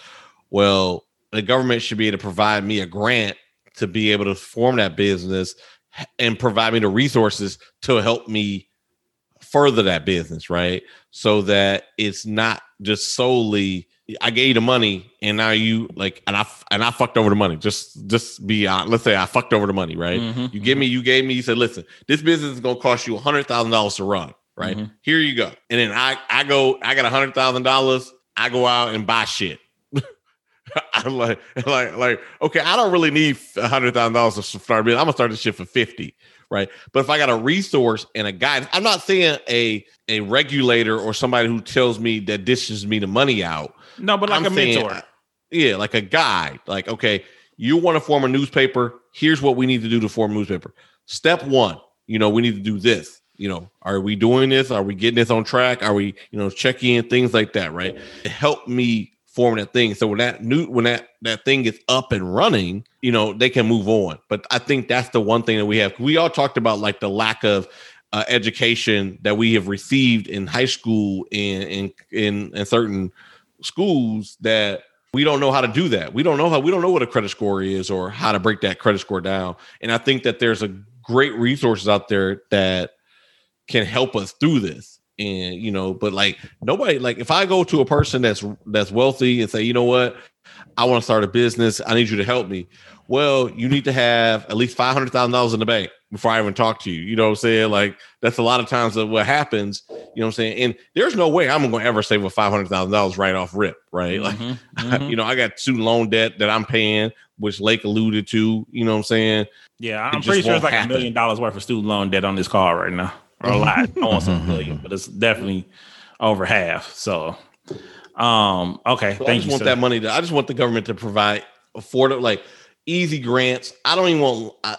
Well, the government should be able to provide me a grant to be able to form that business and provide me the resources to help me further that business, right? So that it's not just solely I gave you the money and now you like and I and I fucked over the money. Just just be honest. Let's say I fucked over the money, right? Mhm. You give me, you gave me, you said, listen, this business is gonna cost you a hundred thousand dollars to run, right? Mhm. Here you go. And then I I go, I got a hundred thousand dollars, I go out and buy shit. I'm like, like, like, okay, I don't really need a hundred thousand dollars to start a business. I'm gonna start this shit for 50, right? But if I got a resource and a guide, I'm not saying a a regulator or somebody who tells me that dishes me the money out. No, but like I'm a saying, mentor. yeah, like a guide. Like, okay, you want to form a newspaper. Here's what we need to do to form a newspaper. Step one, you know, we need to do this. You know, are we doing this? Are we getting this on track? Are we, you know, checking in things like that, right? It helped me form that thing. So when that new when that that thing is up and running, you know, they can move on. But I think that's the one thing that we have. We all talked about like the lack of uh, education that we have received in high school and in in in certain schools that we don't know how to do that. We don't know how we don't know what a credit score is or how to break that credit score down. And I think that there's a great resources out there that can help us through this. And you know, but like nobody like if I go to a person that's that's wealthy and say, you know what, I want to start a business, I need you to help me. Well, you need to have at least five hundred thousand dollars in the bank before I even talk to you. You know what I'm saying? Like that's a lot of times of what happens. You know what I'm saying? And there's no way I'm going to ever save a five hundred thousand dollars right off rip, right? Like Mhm, mhm. you know, I got student loan debt that I'm paying, which Lake alluded to. You know what I'm saying? Yeah, I'm pretty sure it's like happen. a million dollars worth of student loan debt on this car right now, or a lot. I want some million, but it's definitely over half. So, um, okay, So I just you. want sir. that money. To, I just want the government to provide affordable, like easy grants. I don't even want. I,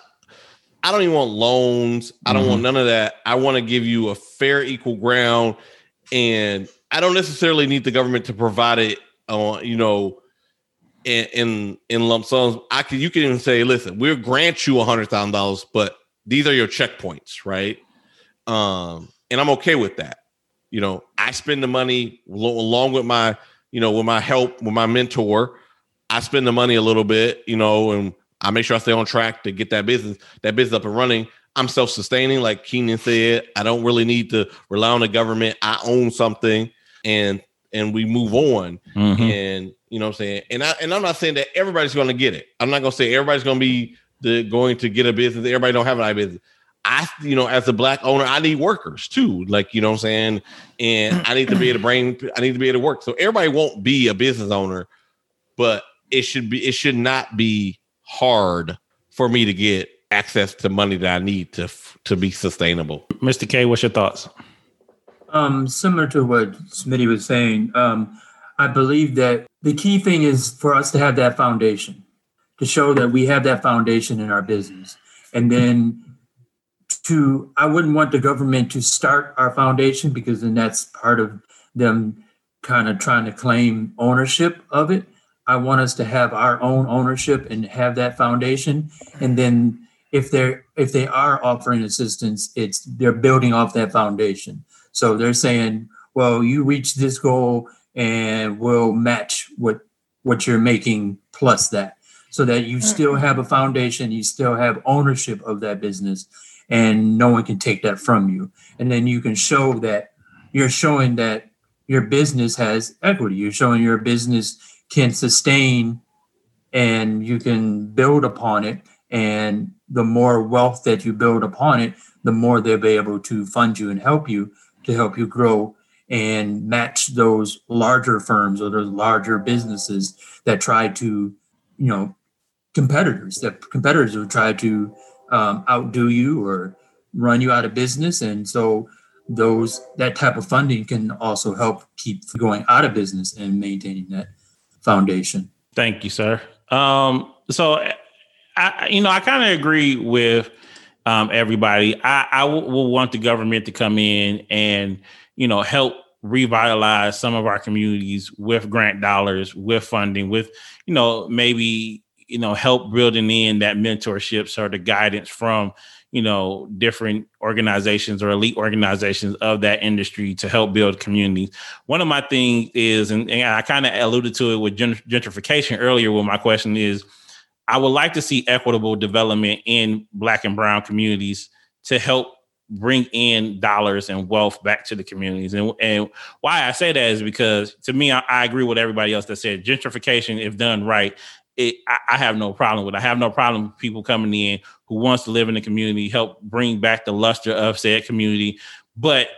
I don't even want loans. I don't Mm-hmm. want none of that. I want to give you a fair, equal ground, and I don't necessarily need the government to provide it on, you know, in in, in lump sums. I can. You can even say, listen, we'll grant you a hundred thousand dollars, but these are your checkpoints, right? Um, and I'm okay with that. You know, I spend the money lo- along with my, you know, with my help, with my mentor. I spend the money a little bit, you know, and I make sure I stay on track to get that business, that business up and running. I'm self-sustaining, like Keenan said. I don't really need to rely on the government. I own something, and and we move on. Mhm. And you know what I'm saying? And I and I'm not saying that everybody's gonna get it. I'm not gonna say everybody's gonna be the going to get a business. Everybody don't have an business. I, you know, as a black owner, I need workers too. Like, you know what I'm saying? And I need to be able to bring, I need to be able to work. So everybody won't be a business owner, but it should be, it should not be hard for me to get access to money that I need to, to be sustainable. Mr. K, what's your thoughts? Um, similar to what Smitty was saying, um, I believe that the key thing is for us to have that foundation, to show that we have that foundation in our business. And then to, I wouldn't want the government to start our foundation because then that's part of them kind of trying to claim ownership of it. I want us to have our own ownership and have that foundation. And then if they're if they are offering assistance, it's they're building off that foundation. So they're saying, well, you reach this goal and we'll match what what you're making plus that. So that you still mm-hmm. have a foundation, you still have ownership of that business, and no one can take that from you. And then you can show that you're showing that your business has equity. You're showing your business can sustain and you can build upon it. And the more wealth that you build upon it, the more they'll be able to fund you and help you to help you grow and match those larger firms or those larger businesses that try to, you know, competitors that competitors will try to um, outdo you or run you out of business. And so those that type of funding can also help keep going out of business and maintaining that foundation. Thank you, sir. Um, so, I, you know, I kind of agree with um, everybody. I, I w- will want the government to come in and, you know, help revitalize some of our communities with grant dollars, with funding, with you know maybe you know help building in that mentorships or the guidance from you know different organizations or elite organizations of that industry to help build communities one of my things is and, and i kind of alluded to it with gentrification earlier with my question is i would like to see equitable development in black and brown communities to help bring in dollars and wealth back to the communities. And, and why I say that is because to me, I, I agree with everybody else that said gentrification, if done right, it, I, I, have no problem with. It. I have no problem with people coming in who wants to live in the community, help bring back the luster of said community, but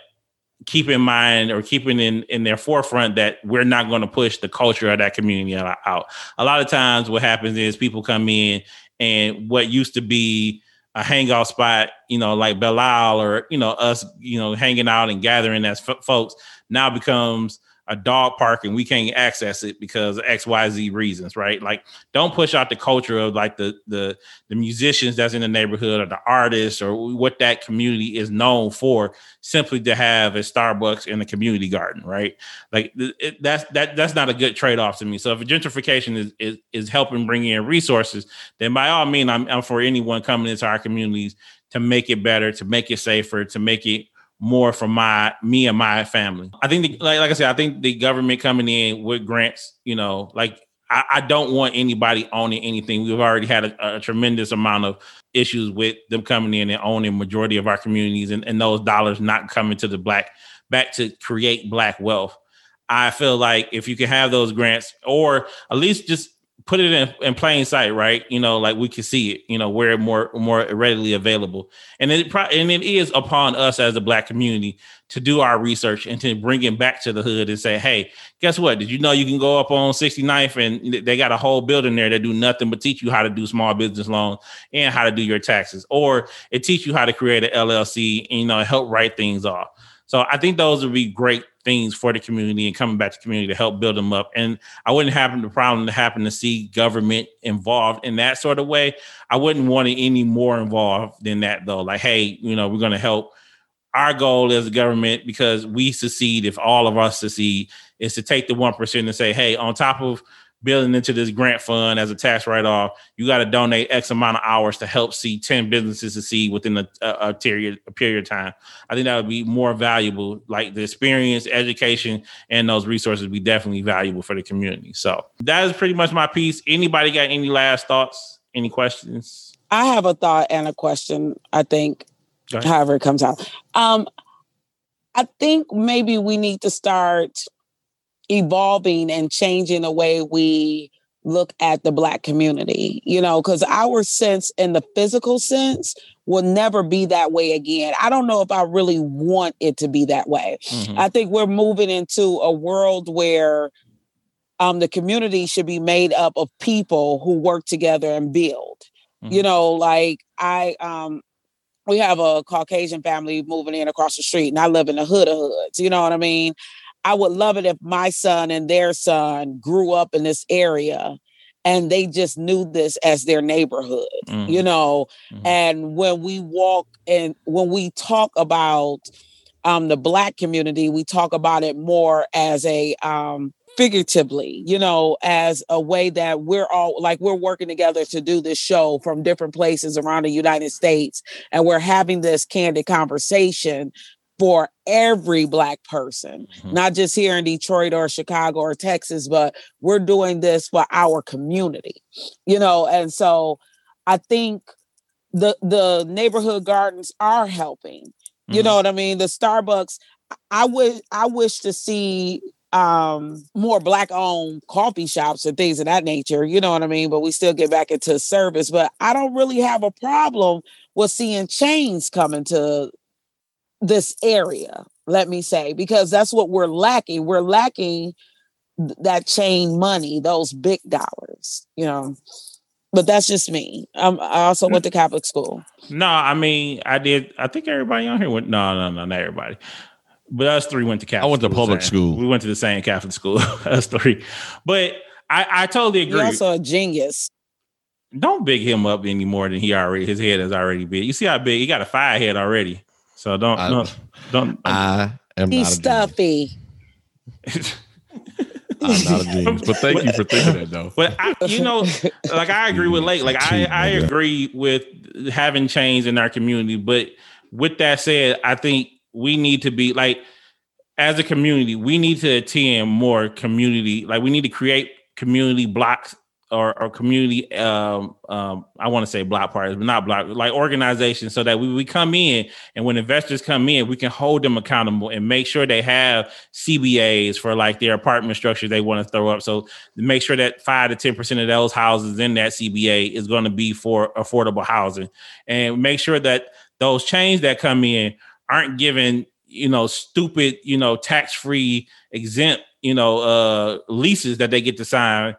keep in mind or keeping in in their forefront that we're not going to push the culture of that community out. A lot of times, what happens is people come in and what used to be a hangout spot, you know, like Isle or you know us, you know, hanging out and gathering as f- folks now becomes a dog park and we can't access it because of XYZ reasons, right? Like don't push out the culture of like the the the musicians that's in the neighborhood or the artists or what that community is known for simply to have a Starbucks in the community garden, right? Like it, that's that that's not a good trade-off to me. So if gentrification is is, is helping bring in resources, then by all means I'm, I'm for anyone coming into our communities to make it better, to make it safer, to make it more for my me and my family. I think, the, like, like I said, I think the government coming in with grants, you know, like I, I don't want anybody owning anything. We've already had a, a, tremendous amount of issues with them coming in and owning majority of our communities, and, and those dollars not coming to the black back to create black wealth. I feel like if you can have those grants, or at least just put it in, in plain sight, right? You know, like we can see it, you know, where more more readily available. And it pro- and it is upon us as a black community to do our research and to bring it back to the hood and say, hey, guess what? Did you know you can go up on 69th and they got a whole building there that do nothing but teach you how to do small business loans and how to do your taxes, or it teach you how to create an LLC and you know help write things off. So I think those would be great things for the community and coming back to the community to help build them up. And I wouldn't have the problem to happen to see government involved in that sort of way. I wouldn't want it any more involved than that though. Like, hey, you know, we're to help. Our goal as a government, because we succeed if all of us succeed, is to take the one percent and say, hey, on top of building into this grant fund as a tax write-off, you got to donate X amount of hours to help see 10 businesses succeed within a, a, period a period of time. I think that would be more valuable. Like the experience, education, and those resources would be definitely valuable for the community. So that is pretty much my piece. Anybody got any last thoughts? Any questions? I have a thought and a question, I think, however it comes out. Um, I think maybe we need to start evolving and changing the way we look at the black community you know because our sense in the physical sense will never be that way again i don't know if i really want it to be that way mm-hmm. i think we're moving into a world where um, the community should be made up of people who work together and build mm-hmm. you know like i um we have a caucasian family moving in across the street and i live in the hood of hoods you know what i mean I would love it if my son and their son grew up in this area and they just knew this as their neighborhood, mm-hmm. you know. Mm-hmm. And when we walk and when we talk about um, the black community, we talk about it more as a um, figuratively, you know, as a way that we're all like we're working together to do this show from different places around the United States, and we're having this candid conversation for every black person, mm-hmm. not just here in Detroit or Chicago or Texas, but we're doing this for our community. You know, and so I think the the neighborhood gardens are helping. Mm-hmm. You know what I mean? The Starbucks I would I wish to see um more black owned coffee shops and things of that nature you know what i mean but we still get back into service but i don't really have a problem with seeing chains coming to this area, let me say, because that's what we're lacking. We're lacking that chain money, those big dollars, you know. But that's just me. Um, I also went to Catholic school. No, I mean, I did. I think everybody on here went. No, no, no, not everybody. But us three went to Catholic. I went to public school. We went to the same Catholic school. us three. But I, I totally agree. You're also a genius. Don't big him up any more than he already. His head is already big. You see how big he got a fire head already. So don't I, don't don't. I am He's stuffy. I'm not a genius, but thank you for thinking that though. But I, you know, like I agree with Lake. Like I, I agree with having change in our community. But with that said, I think we need to be like, as a community, we need to attend more community. Like we need to create community blocks or, or community um, um, I want to say block parties, but not block like organizations so that we, we come in and when investors come in, we can hold them accountable and make sure they have CBAs for like their apartment structure they want to throw up. So make sure that five to ten percent of those houses in that CBA is going to be for affordable housing. And make sure that those chains that come in aren't given, you know, stupid, you know, tax-free exempt, you know, uh leases that they get to sign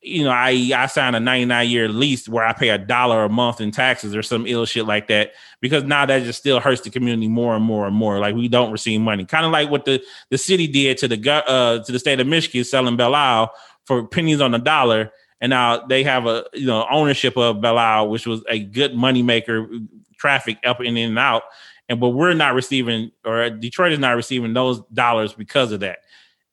you know, I I signed a 99 year lease where I pay a dollar a month in taxes or some ill shit like that because now that just still hurts the community more and more and more. Like we don't receive money, kind of like what the the city did to the uh to the state of Michigan selling Belle Isle for pennies on the dollar, and now they have a you know ownership of Belle Isle, which was a good money maker, traffic up and in and out, and but we're not receiving or Detroit is not receiving those dollars because of that.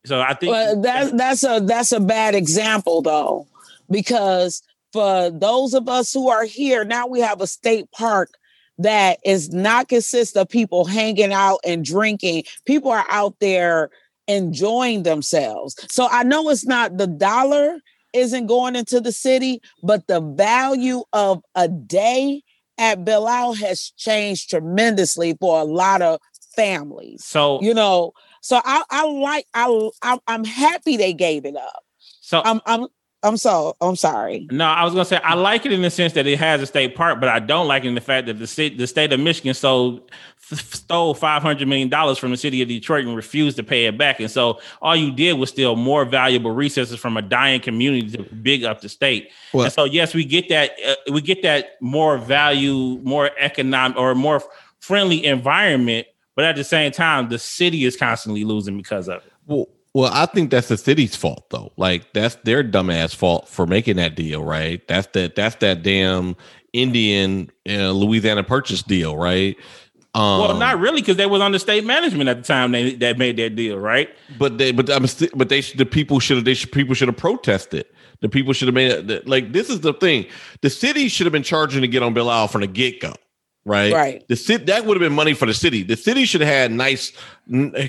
So I think well, that, that's a that's a bad example though, because for those of us who are here now, we have a state park that is not consist of people hanging out and drinking. People are out there enjoying themselves. So I know it's not the dollar isn't going into the city, but the value of a day at Isle has changed tremendously for a lot of families. So you know, so I, I like I, I I'm happy they gave it up. So I'm I'm I'm so I'm sorry. No, I was gonna say I like it in the sense that it has a state park, but I don't like it in the fact that the state the state of Michigan sold stole five hundred million dollars from the city of Detroit and refused to pay it back. And so all you did was steal more valuable resources from a dying community to big up the state. Well, and so yes, we get that uh, we get that more value, more economic or more friendly environment but at the same time, the city is constantly losing because of it. Well, well, I think that's the city's fault though. Like that's their dumbass fault for making that deal, right? That's that that's that damn Indian uh, Louisiana purchase deal, right? Um, well, not really, because they was under state management at the time they that made that deal, right? But they, but I'm st- but they, the people should have, they should, people should have protested. The people should have made it. Like this is the thing. The city should have been charging to get on Belle Isle from the get go right? Right. The city that would have been money for the city. The city should have had nice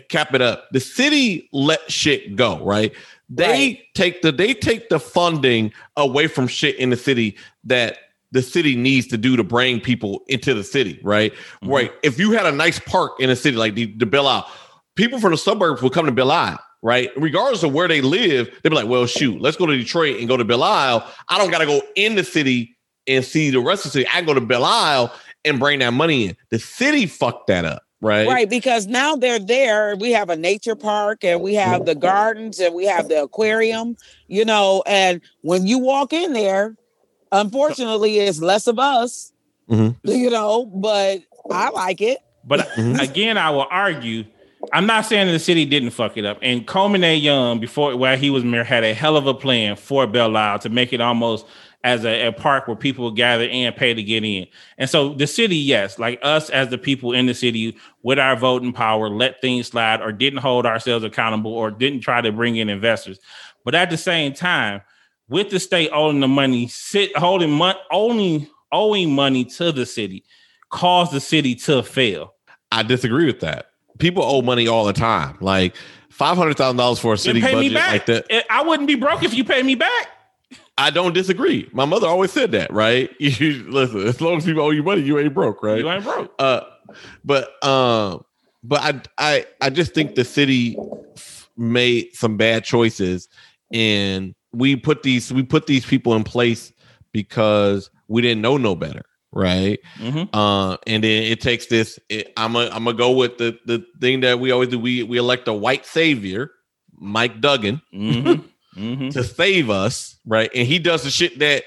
cap it up. The city let shit go, right? They right. take the they take the funding away from shit in the city that the city needs to do to bring people into the city, right? Mm-hmm. Right. If you had a nice park in a city like the, the Belle Isle, people from the suburbs will come to Belle Isle, right? Regardless of where they live, they'd be like, well, shoot, let's go to Detroit and go to Belle Isle. I don't got to go in the city and see the rest of the city. I go to Belle Isle and bring that money in. The city fucked that up. Right. Right. Because now they're there. We have a nature park and we have the gardens and we have the aquarium, you know. And when you walk in there, unfortunately, it's less of us, mm-hmm. you know, but I like it. But mm-hmm. again, I will argue. I'm not saying the city didn't fuck it up. And Coleman A. Young, before while he was mayor, had a hell of a plan for Belle Isle to make it almost as a, a, park where people gather and pay to get in. And so the city, yes, like us as the people in the city with our voting power, let things slide or didn't hold ourselves accountable or didn't try to bring in investors. But at the same time, with the state owning the money, sit holding money, only owing money to the city, caused the city to fail. I disagree with that. People owe money all the time. Like five hundred thousand dollars for a city budget like that. I wouldn't be broke if you pay me back. I don't disagree. My mother always said that, right? You listen, as long as people owe you money, you ain't broke, right? You ain't broke. Uh, but um, but I I I just think the city made some bad choices, and we put these we put these people in place because we didn't know no better, right? Mm-hmm. Uh, and then it takes this. It, I'm a, I'm gonna go with the the thing that we always do. We we elect a white savior, Mike Duggan. Mm-hmm mm-hmm. to save us, right? And he does the shit that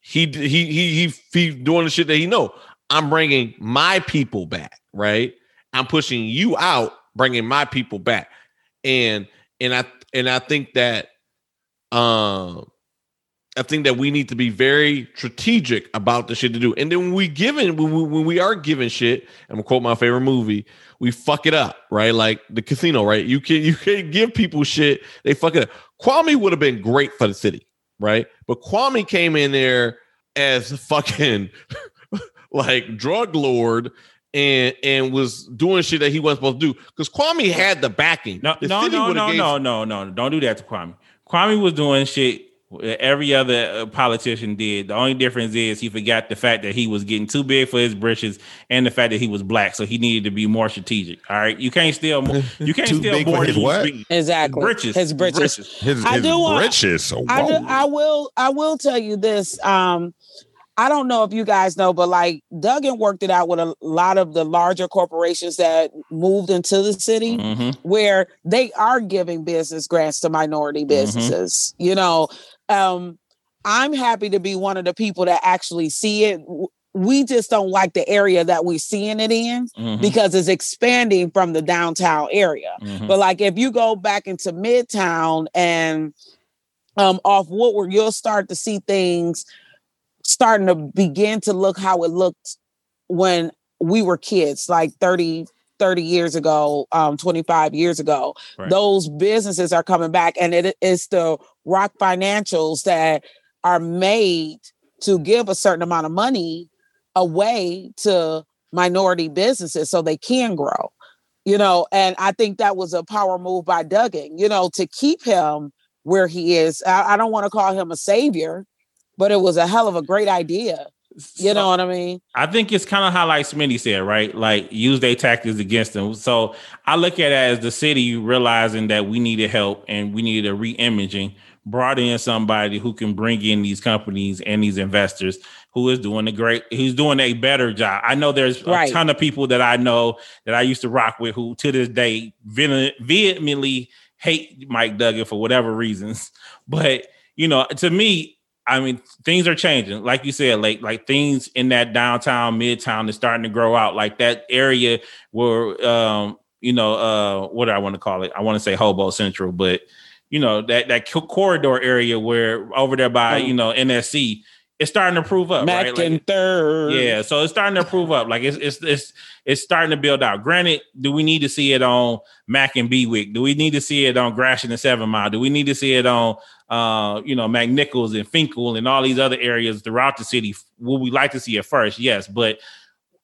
he he he he he's doing the shit that he know. I'm bringing my people back, right? I'm pushing you out, bringing my people back, and and I and I think that um I think that we need to be very strategic about the shit to do. And then when we given when we, when we are given shit, I'm gonna quote my favorite movie, we fuck it up, right? Like the casino, right? You can you can give people shit, they fuck it up. Kwame would have been great for the city, right? But Kwame came in there as fucking like drug lord and and was doing shit that he wasn't supposed to do because Kwame had the backing. No, The no, no, would've no, no, no, no. Don't do that to Kwame. Kwame was doing shit every other uh, politician did. The only difference is he forgot the fact that he was getting too big for his britches and the fact that he was black, so he needed to be more strategic. All right, you can't steal. More, you can't steal more his than you what? speak. Exactly. Britches. His britches. His, I his do want- britches. So I, do, whoa. I will I will tell you this. Um, I don't know if you guys know, but like Duggan worked it out with a lot of the larger corporations that moved into the city Mhm. where they are giving business grants to minority businesses. You know, um, I'm happy to be one of the people that actually see it. We just don't like the area that we're seeing it in Mhm. because it's expanding from the downtown area. Mhm. But like if you go back into Midtown and um off Woodward, you'll start to see things starting to begin to look how it looked when we were kids, like 30, 30 years ago, um, 25 years ago. Right. Those businesses are coming back, and it is the rock financials that are made to give a certain amount of money away to minority businesses so they can grow you know and i think that was a power move by duggan you know to keep him where he is i, I don't want to call him a savior but it was a hell of a great idea you So- know what i mean I think it's kind of how like Smitty said, right? Like use their tactics against them. So I look at it as the city realizing that we needed help and we needed a re-imaging, brought in somebody who can bring in these companies and these investors who is doing a great, who's doing a better job. I know there's a Right. ton of people that I know that I used to rock with who to this day vehemently hate Mike Duggan for whatever reasons. But you know, to me, I mean, things are changing. Like you said, like like things in that downtown, midtown is starting to grow out. Like that area where um, you know, uh what do I want to call it? I want to say Hobo Central, but you know, that that corridor area where over there by, Mm. you know, NSC, it's starting to prove up, Mack right? Like, and third yeah, so it's starting to prove up. Like it's it's it's it's starting to build out. Granted, do we need to see it on Mack and Bewick? Do we need to see it on Gratiot and Seven Mile? Do we need to see it on uh you know McNichols and Fenkell and all these other areas throughout the city? Would we like to see it first? Yes, but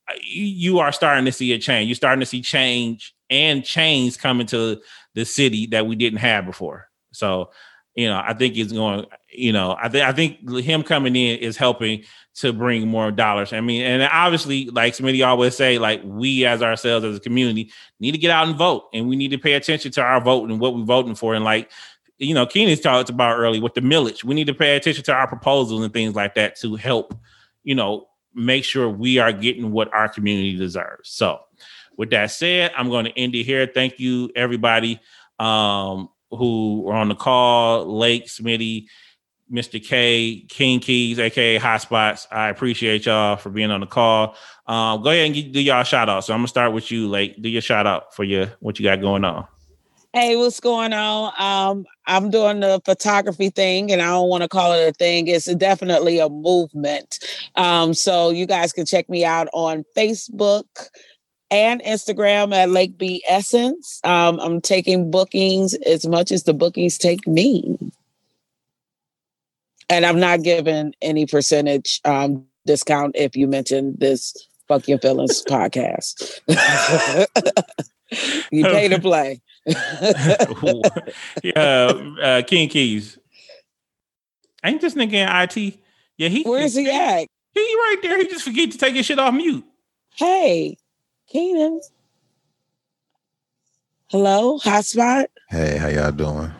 uh, you are starting to see a change. You're starting to see change and change coming to the city that we didn't have before. So you know, I think it's going. You know, I think I think him coming in is helping to bring more dollars. I mean, and obviously, like Smitty always say, like we as ourselves as a community need to get out and vote, and we need to pay attention to our vote and what we're voting for. And like, you know, Keenan's talked about early with the millage, we need to pay attention to our proposals and things like that to help, you know, make sure we are getting what our community deserves. So, with that said, I'm going to end it here. Thank you, everybody um, who are on the call, Lake, Smitty, Mr. K, King Keys, aka Hotspots. I appreciate y'all for being on the call. Um, go ahead and do y'all shout out. So I'm gonna start with you, Lake. Do your shout out for your what you got going on. Hey, what's going on? Um, I'm doing the photography thing, and I don't want to call it a thing. It's definitely a movement. Um, so you guys can check me out on Facebook and Instagram at Lake B Essence. Um, I'm taking bookings as much as the bookings take me, and I'm not giving any percentage um, discount if you mention this "Fuck Your Feelings" podcast. you pay to play. yeah, uh, King Keys. Ain't this nigga in IT? Yeah, he Where's he at? He right there. He just forget to take his shit off mute. Hey, Keenan. Hello, hotspot. Hey, how y'all doing?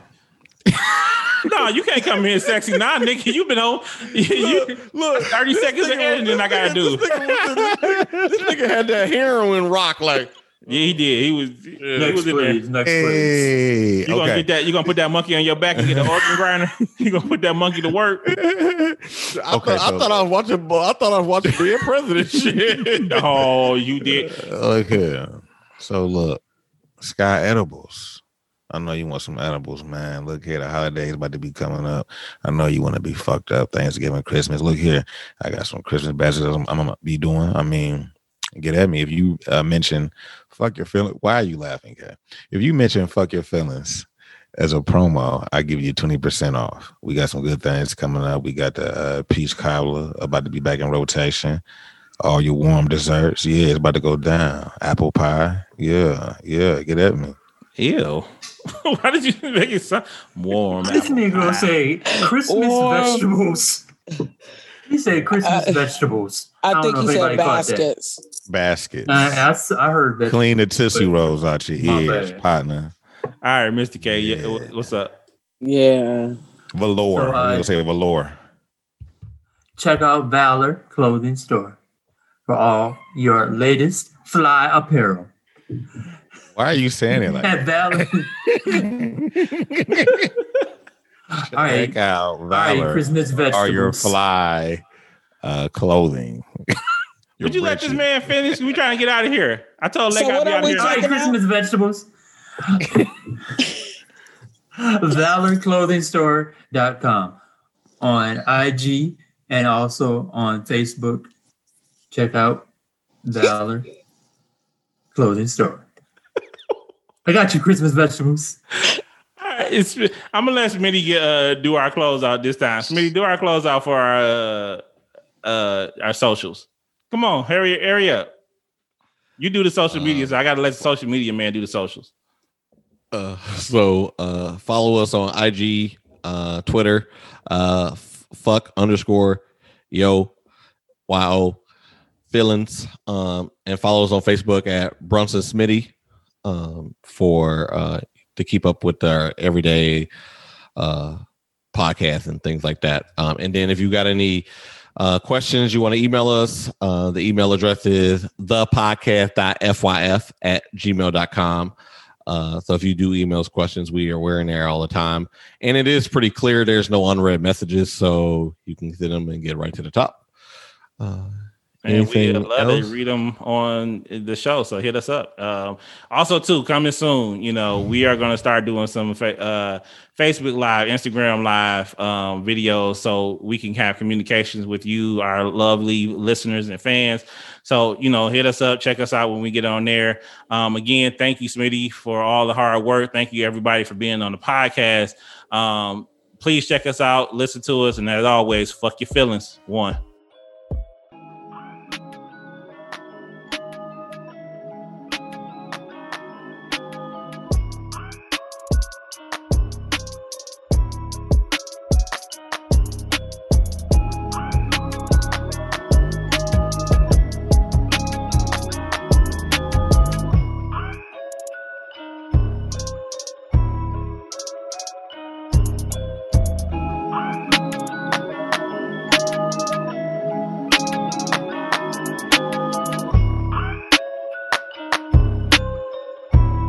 no, you can't come here sexy now, nigga. You been on you, Look, look, 30 seconds and then I gotta do. This nigga, this nigga had that heroin rock like. Yeah, he did. He was he Next was in there. please. Next. Hey, You gonna get that? You gonna put that monkey on your back and get an organ grinder? you gonna put that monkey to work? I, Okay, thought, I thought I was watching. I thought I was watching being president shit. Oh, you did. Okay. So look, Sky Edibles I know you want some edibles, man. Look here, the holidays about to be coming up. I know you want to be fucked up. Thanksgiving, Christmas. Look here, I got some Christmas badges I'm, I'm gonna be doing. I mean, get at me if you uh, mention fuck your feelings. Why are you laughing, guy? If you mention fuck your feelings as a promo, I give you 20% off. We got some good things coming up. We got the uh, peach cobbler about to be back in rotation. All your warm desserts. Yeah, it's about to go down. Apple pie. Yeah, yeah, get at me. Ew. Why did you make it sound warm? This apple nigga pie? say Christmas Or- vegetables. He said Christmas Uh, vegetables. I, don't think he said anybody baskets. Baskets. Uh, I, s- I heard that. Clean the tootsie but- rolls out your My ears, bad. partner. All right, Mr. K. Yeah. Yeah. What's up? Yeah. Valor. So, I'm uh, say velour. Check out Valor Clothing Store for all your latest fly apparel. Why are you saying it like that? Valor. all right. Check out All right, Valor Christmas vegetables. or your fly uh, clothing. Your Would you let this man finish? We trying to get out of here. I told So I'd what be are out we here. All right, checking out? Christmas vegetables. ValorClothingStore.com on IG and also on Facebook. Check out Valor Clothing Store. I got you, Christmas vegetables. All right, it's, I'm gonna let Smitty get, uh, do our closeout this time. Smitty, do our closeout for our uh, uh, our socials. Come on, hurry, hurry up. You do the social media, so I gotta let the social media man do the socials. Uh, so uh, follow us on IG, uh, Twitter, uh, f- fuck underscore yo wow feelings, um, and follow us on Facebook at Brunson Smitty um, for uh, to keep up with our everyday uh, podcast and things like that. Um, and then if you got any uh, questions you want to email us, uh, the email address is thepodcast.fyf at gmail.com. Uh, so if you do emails questions, we are wearing there all the time, and it is pretty clear. There's no unread messages, so you can hit them and get right to the top. Uh, And we Anything love to read them on the show, so hit us up. Um, also, too, coming soon, you know, we are going to start doing some fa- uh, Facebook Live, Instagram Live um, videos, so we can have communications with you, our lovely listeners and fans. So, you know, hit us up, check us out when we get on there. Um, again, thank you, Smitty, for all the hard work. Thank you, everybody, for being on the podcast. Um, please check us out, listen to us, and as always, fuck your feelings. One.